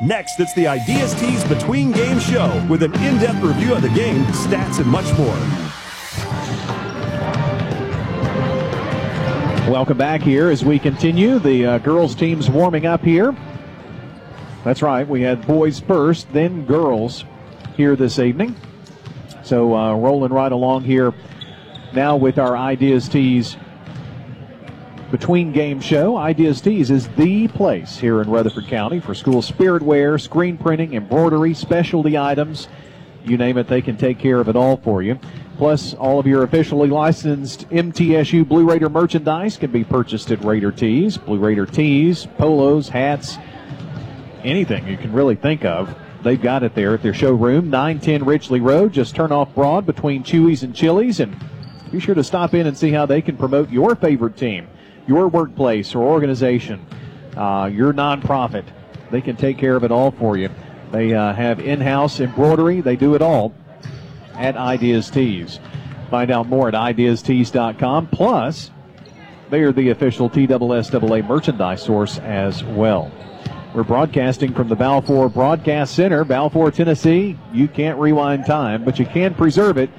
Next, it's the Ideas Tees Between Game Show with an in depth review of the game, stats, and much more. Welcome back here as we continue. The uh, girls' team's warming up here. That's right, we had boys first, then girls here this evening. So uh, rolling right along here now with our Ideas Tees between game show. Ideas Tees is the place here in Rutherford County for school spirit wear, screen printing, embroidery, specialty items. You name it, they can take care of it all for you. Plus, all of your officially licensed MTSU Blue Raider merchandise can be purchased at Raider Tees. Blue Raider tees, polos, hats, anything you can really think of. They've got it there at their showroom, 910 Ridgely Road. Just turn off Broad between Chewy's and Chili's and be sure to stop in and see how they can promote your favorite team your workplace or organization, uh, your nonprofit. They can take care of it all for you. They uh, have in house embroidery, they do it all at Ideas Tees. Find out more at ideastees.com. Plus, they are the official TSSAA merchandise source as well. We're broadcasting from the Balfour Broadcast Center, Balfour, Tennessee. You can't rewind time, but you can preserve it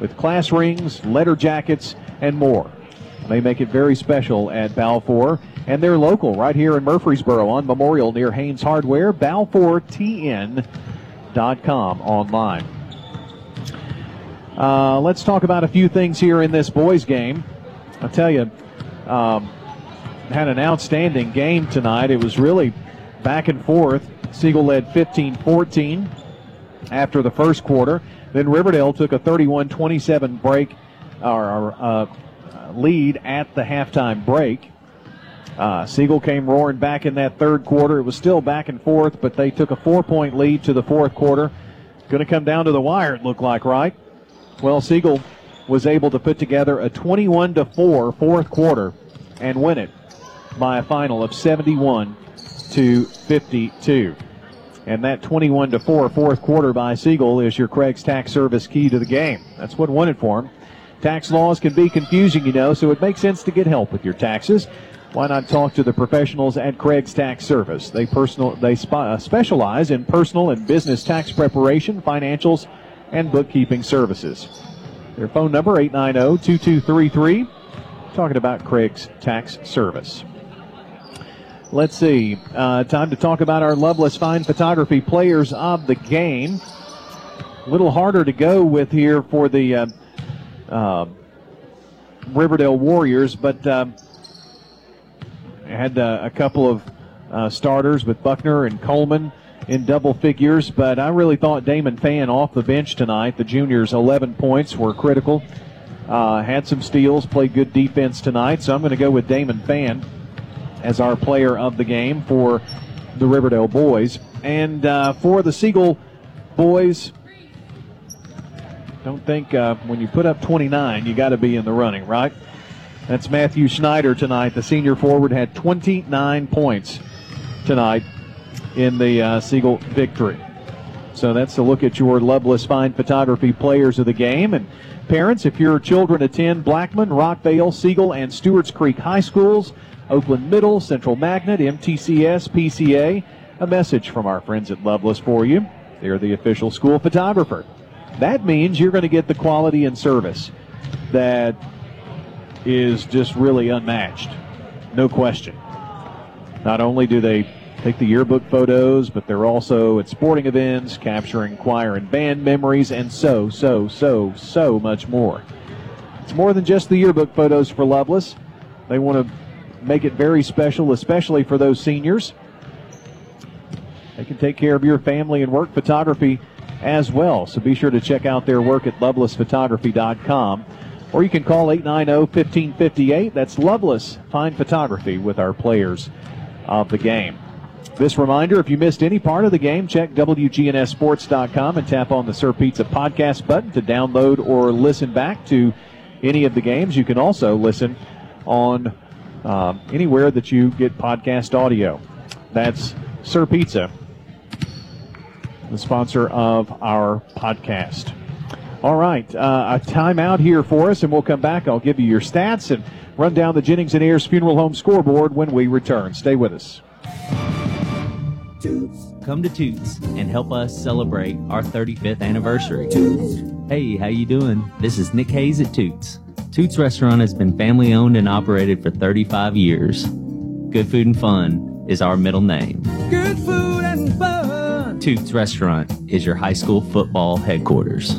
with class rings, letter jackets, and more. They make it very special at Balfour. And they're local right here in Murfreesboro on Memorial near Haynes Hardware, balfourtn.com online. Uh, let's talk about a few things here in this boys game. I'll tell you, um, had an outstanding game tonight. It was really back and forth. Siegel led 15 14 after the first quarter. Then Riverdale took a 31 27 break or uh, lead at the halftime break. Uh, Siegel came roaring back in that third quarter. It was still back and forth, but they took a four point lead to the fourth quarter. Going to come down to the wire, it looked like, right? Well, Siegel was able to put together a 21 to 4 fourth quarter and win it by a final of 71 to 52. And that 21 to 4 fourth quarter by Siegel is your Craig's tax service key to the game. That's what won it for him. Tax laws can be confusing, you know, so it makes sense to get help with your taxes. Why not talk to the professionals at Craig's Tax Service? They personal they uh, specialize in personal and business tax preparation, financials, and bookkeeping services. Their phone number 890-2233. Talking about Craig's Tax Service. Let's see. Uh, time to talk about our Loveless Fine Photography players of the game. A little harder to go with here for the uh, uh, Riverdale Warriors, but um, had uh, a couple of uh, starters with Buckner and Coleman in double figures, but I really thought Damon Fan off the bench tonight. The juniors' 11 points were critical. Uh, had some steals, played good defense tonight, so I'm going to go with Damon Fan as our player of the game for the Riverdale boys. And uh, for the Siegel boys, don't think uh, when you put up 29, you got to be in the running, right? That's Matthew Schneider tonight. The senior forward had 29 points tonight in the uh, Siegel victory. So that's a look at your Loveless Fine Photography players of the game. And parents, if your children attend Blackman, Rockvale, Siegel, and Stewart's Creek High Schools, Oakland Middle, Central Magnet, MTCS, PCA, a message from our friends at Loveless for you. They're the official school photographer. That means you're going to get the quality and service that is just really unmatched. No question. Not only do they take the yearbook photos, but they're also at sporting events, capturing choir and band memories, and so, so, so, so much more. It's more than just the yearbook photos for Loveless. They want to make it very special, especially for those seniors. They can take care of your family and work photography as well. So be sure to check out their work at lovelessphotography.com. Or you can call 890 1558. That's Loveless Fine Photography with our players of the game. This reminder if you missed any part of the game, check WGNSSports.com and tap on the Sir Pizza podcast button to download or listen back to any of the games. You can also listen on um, anywhere that you get podcast audio. That's Sir Pizza, the sponsor of our podcast. All right, uh, a timeout here for us, and we'll come back. I'll give you your stats and run down the Jennings and Ayers Funeral Home scoreboard when we return. Stay with us. Toots. Come to Toots and help us celebrate our 35th anniversary. Hey, how you doing? This is Nick Hayes at Toots. Toots Restaurant has been family owned and operated for 35 years. Good food and fun is our middle name. Good food and fun. Toots Restaurant is your high school football headquarters.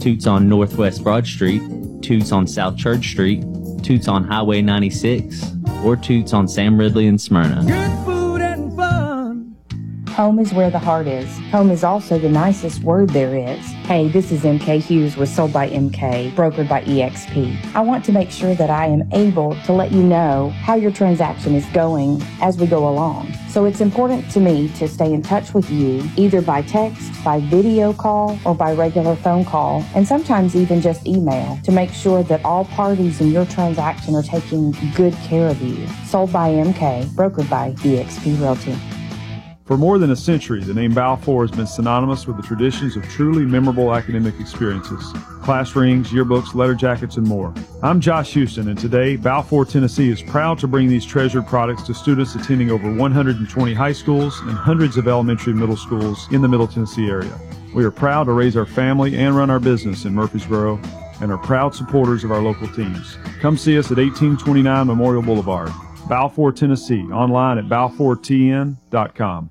Toots on Northwest Broad Street, Toots on South Church Street, Toots on Highway 96, or Toots on Sam Ridley and Smyrna. Home is where the heart is. Home is also the nicest word there is. Hey, this is MK Hughes with Sold by MK, brokered by EXP. I want to make sure that I am able to let you know how your transaction is going as we go along. So it's important to me to stay in touch with you either by text, by video call, or by regular phone call, and sometimes even just email to make sure that all parties in your transaction are taking good care of you. Sold by MK, brokered by EXP Realty. For more than a century, the name Balfour has been synonymous with the traditions of truly memorable academic experiences class rings, yearbooks, letter jackets, and more. I'm Josh Houston, and today, Balfour, Tennessee is proud to bring these treasured products to students attending over 120 high schools and hundreds of elementary and middle schools in the Middle Tennessee area. We are proud to raise our family and run our business in Murfreesboro and are proud supporters of our local teams. Come see us at 1829 Memorial Boulevard, Balfour, Tennessee, online at balfourtn.com.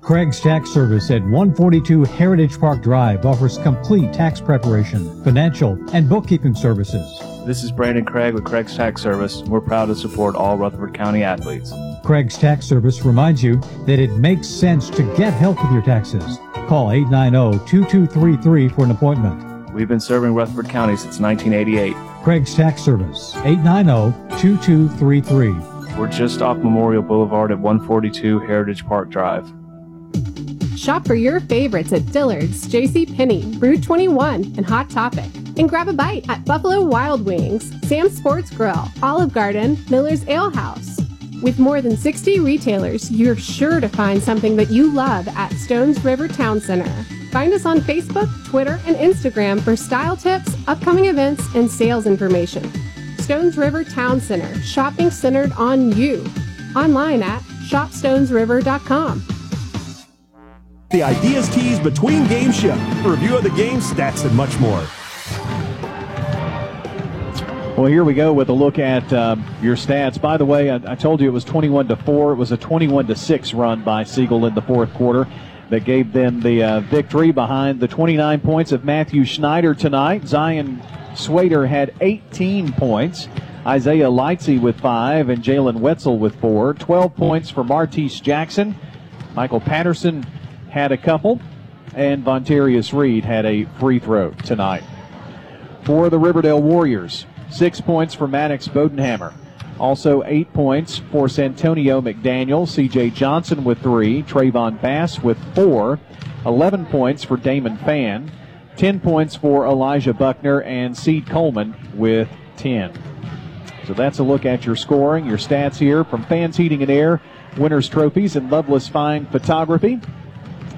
Craig's Tax Service at 142 Heritage Park Drive offers complete tax preparation, financial, and bookkeeping services. This is Brandon Craig with Craig's Tax Service. We're proud to support all Rutherford County athletes. Craig's Tax Service reminds you that it makes sense to get help with your taxes. Call 890-2233 for an appointment. We've been serving Rutherford County since 1988. Craig's Tax Service, 890-2233. We're just off Memorial Boulevard at 142 Heritage Park Drive. Shop for your favorites at Dillard's, J.C. Penney, Rue21, and Hot Topic. And grab a bite at Buffalo Wild Wings, Sam's Sports Grill, Olive Garden, Miller's Ale House. With more than 60 retailers, you're sure to find something that you love at Stones River Town Center. Find us on Facebook, Twitter, and Instagram for style tips, upcoming events, and sales information. Stones River Town Center, shopping centered on you. Online at shopstonesriver.com. The Ideas Tees Between Game Show. Review of the game, stats, and much more. Well, here we go with a look at uh, your stats. By the way, I, I, told you it was 21 to 4. It was a 21 to 6 run by Siegel in the fourth quarter that gave them the uh, victory behind the 29 points of Matthew Schneider tonight. Zion Swader had 18 points. Isaiah Lightsey with five and Jalen Wetzel with four. 12 points for Martise Jackson. Michael Patterson had a couple, and Vontarius Reed had a free throw tonight. For the Riverdale Warriors, six points for Maddox Bodenhammer. Also, eight points for Santonio McDaniel, CJ Johnson with three, Trayvon Bass with four, 11 points for Damon Fan, 10 points for Elijah Buckner, and Seed Coleman with 10. So that's a look at your scoring, your stats here from Fans Heating and Air, Winners Trophies, and Loveless Fine Photography.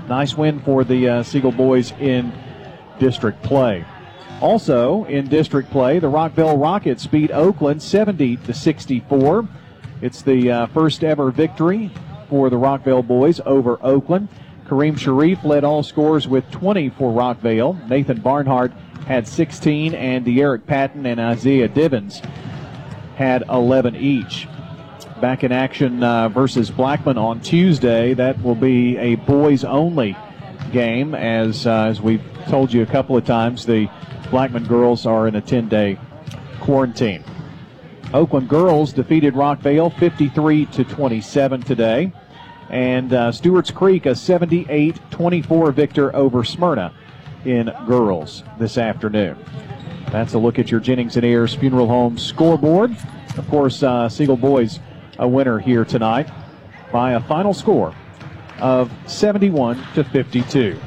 Nice win for the uh, Siegel boys in district play. Also in district play, the Rockvale Rockets beat Oakland 70 to 64. It's the uh, first ever victory for the Rockvale boys over Oakland. Kareem Sharif led all scores with 20 for Rockvale. Nathan Barnhart had 16, and De'Eric Patton and Isaiah Divins had 11 each. Back in action uh, versus Blackman on Tuesday. That will be a boys only game, as uh, as we've told you a couple of times. The Blackman girls are in a 10 day quarantine. Oakland girls defeated Rockvale 53 to 27 today. And uh, Stewart's Creek a 78 24 victor over Smyrna in girls this afternoon. That's a look at your Jennings and Ayers Funeral Home scoreboard. Of course, uh, Siegel Boys a winner here tonight by a final score of 71 to 52.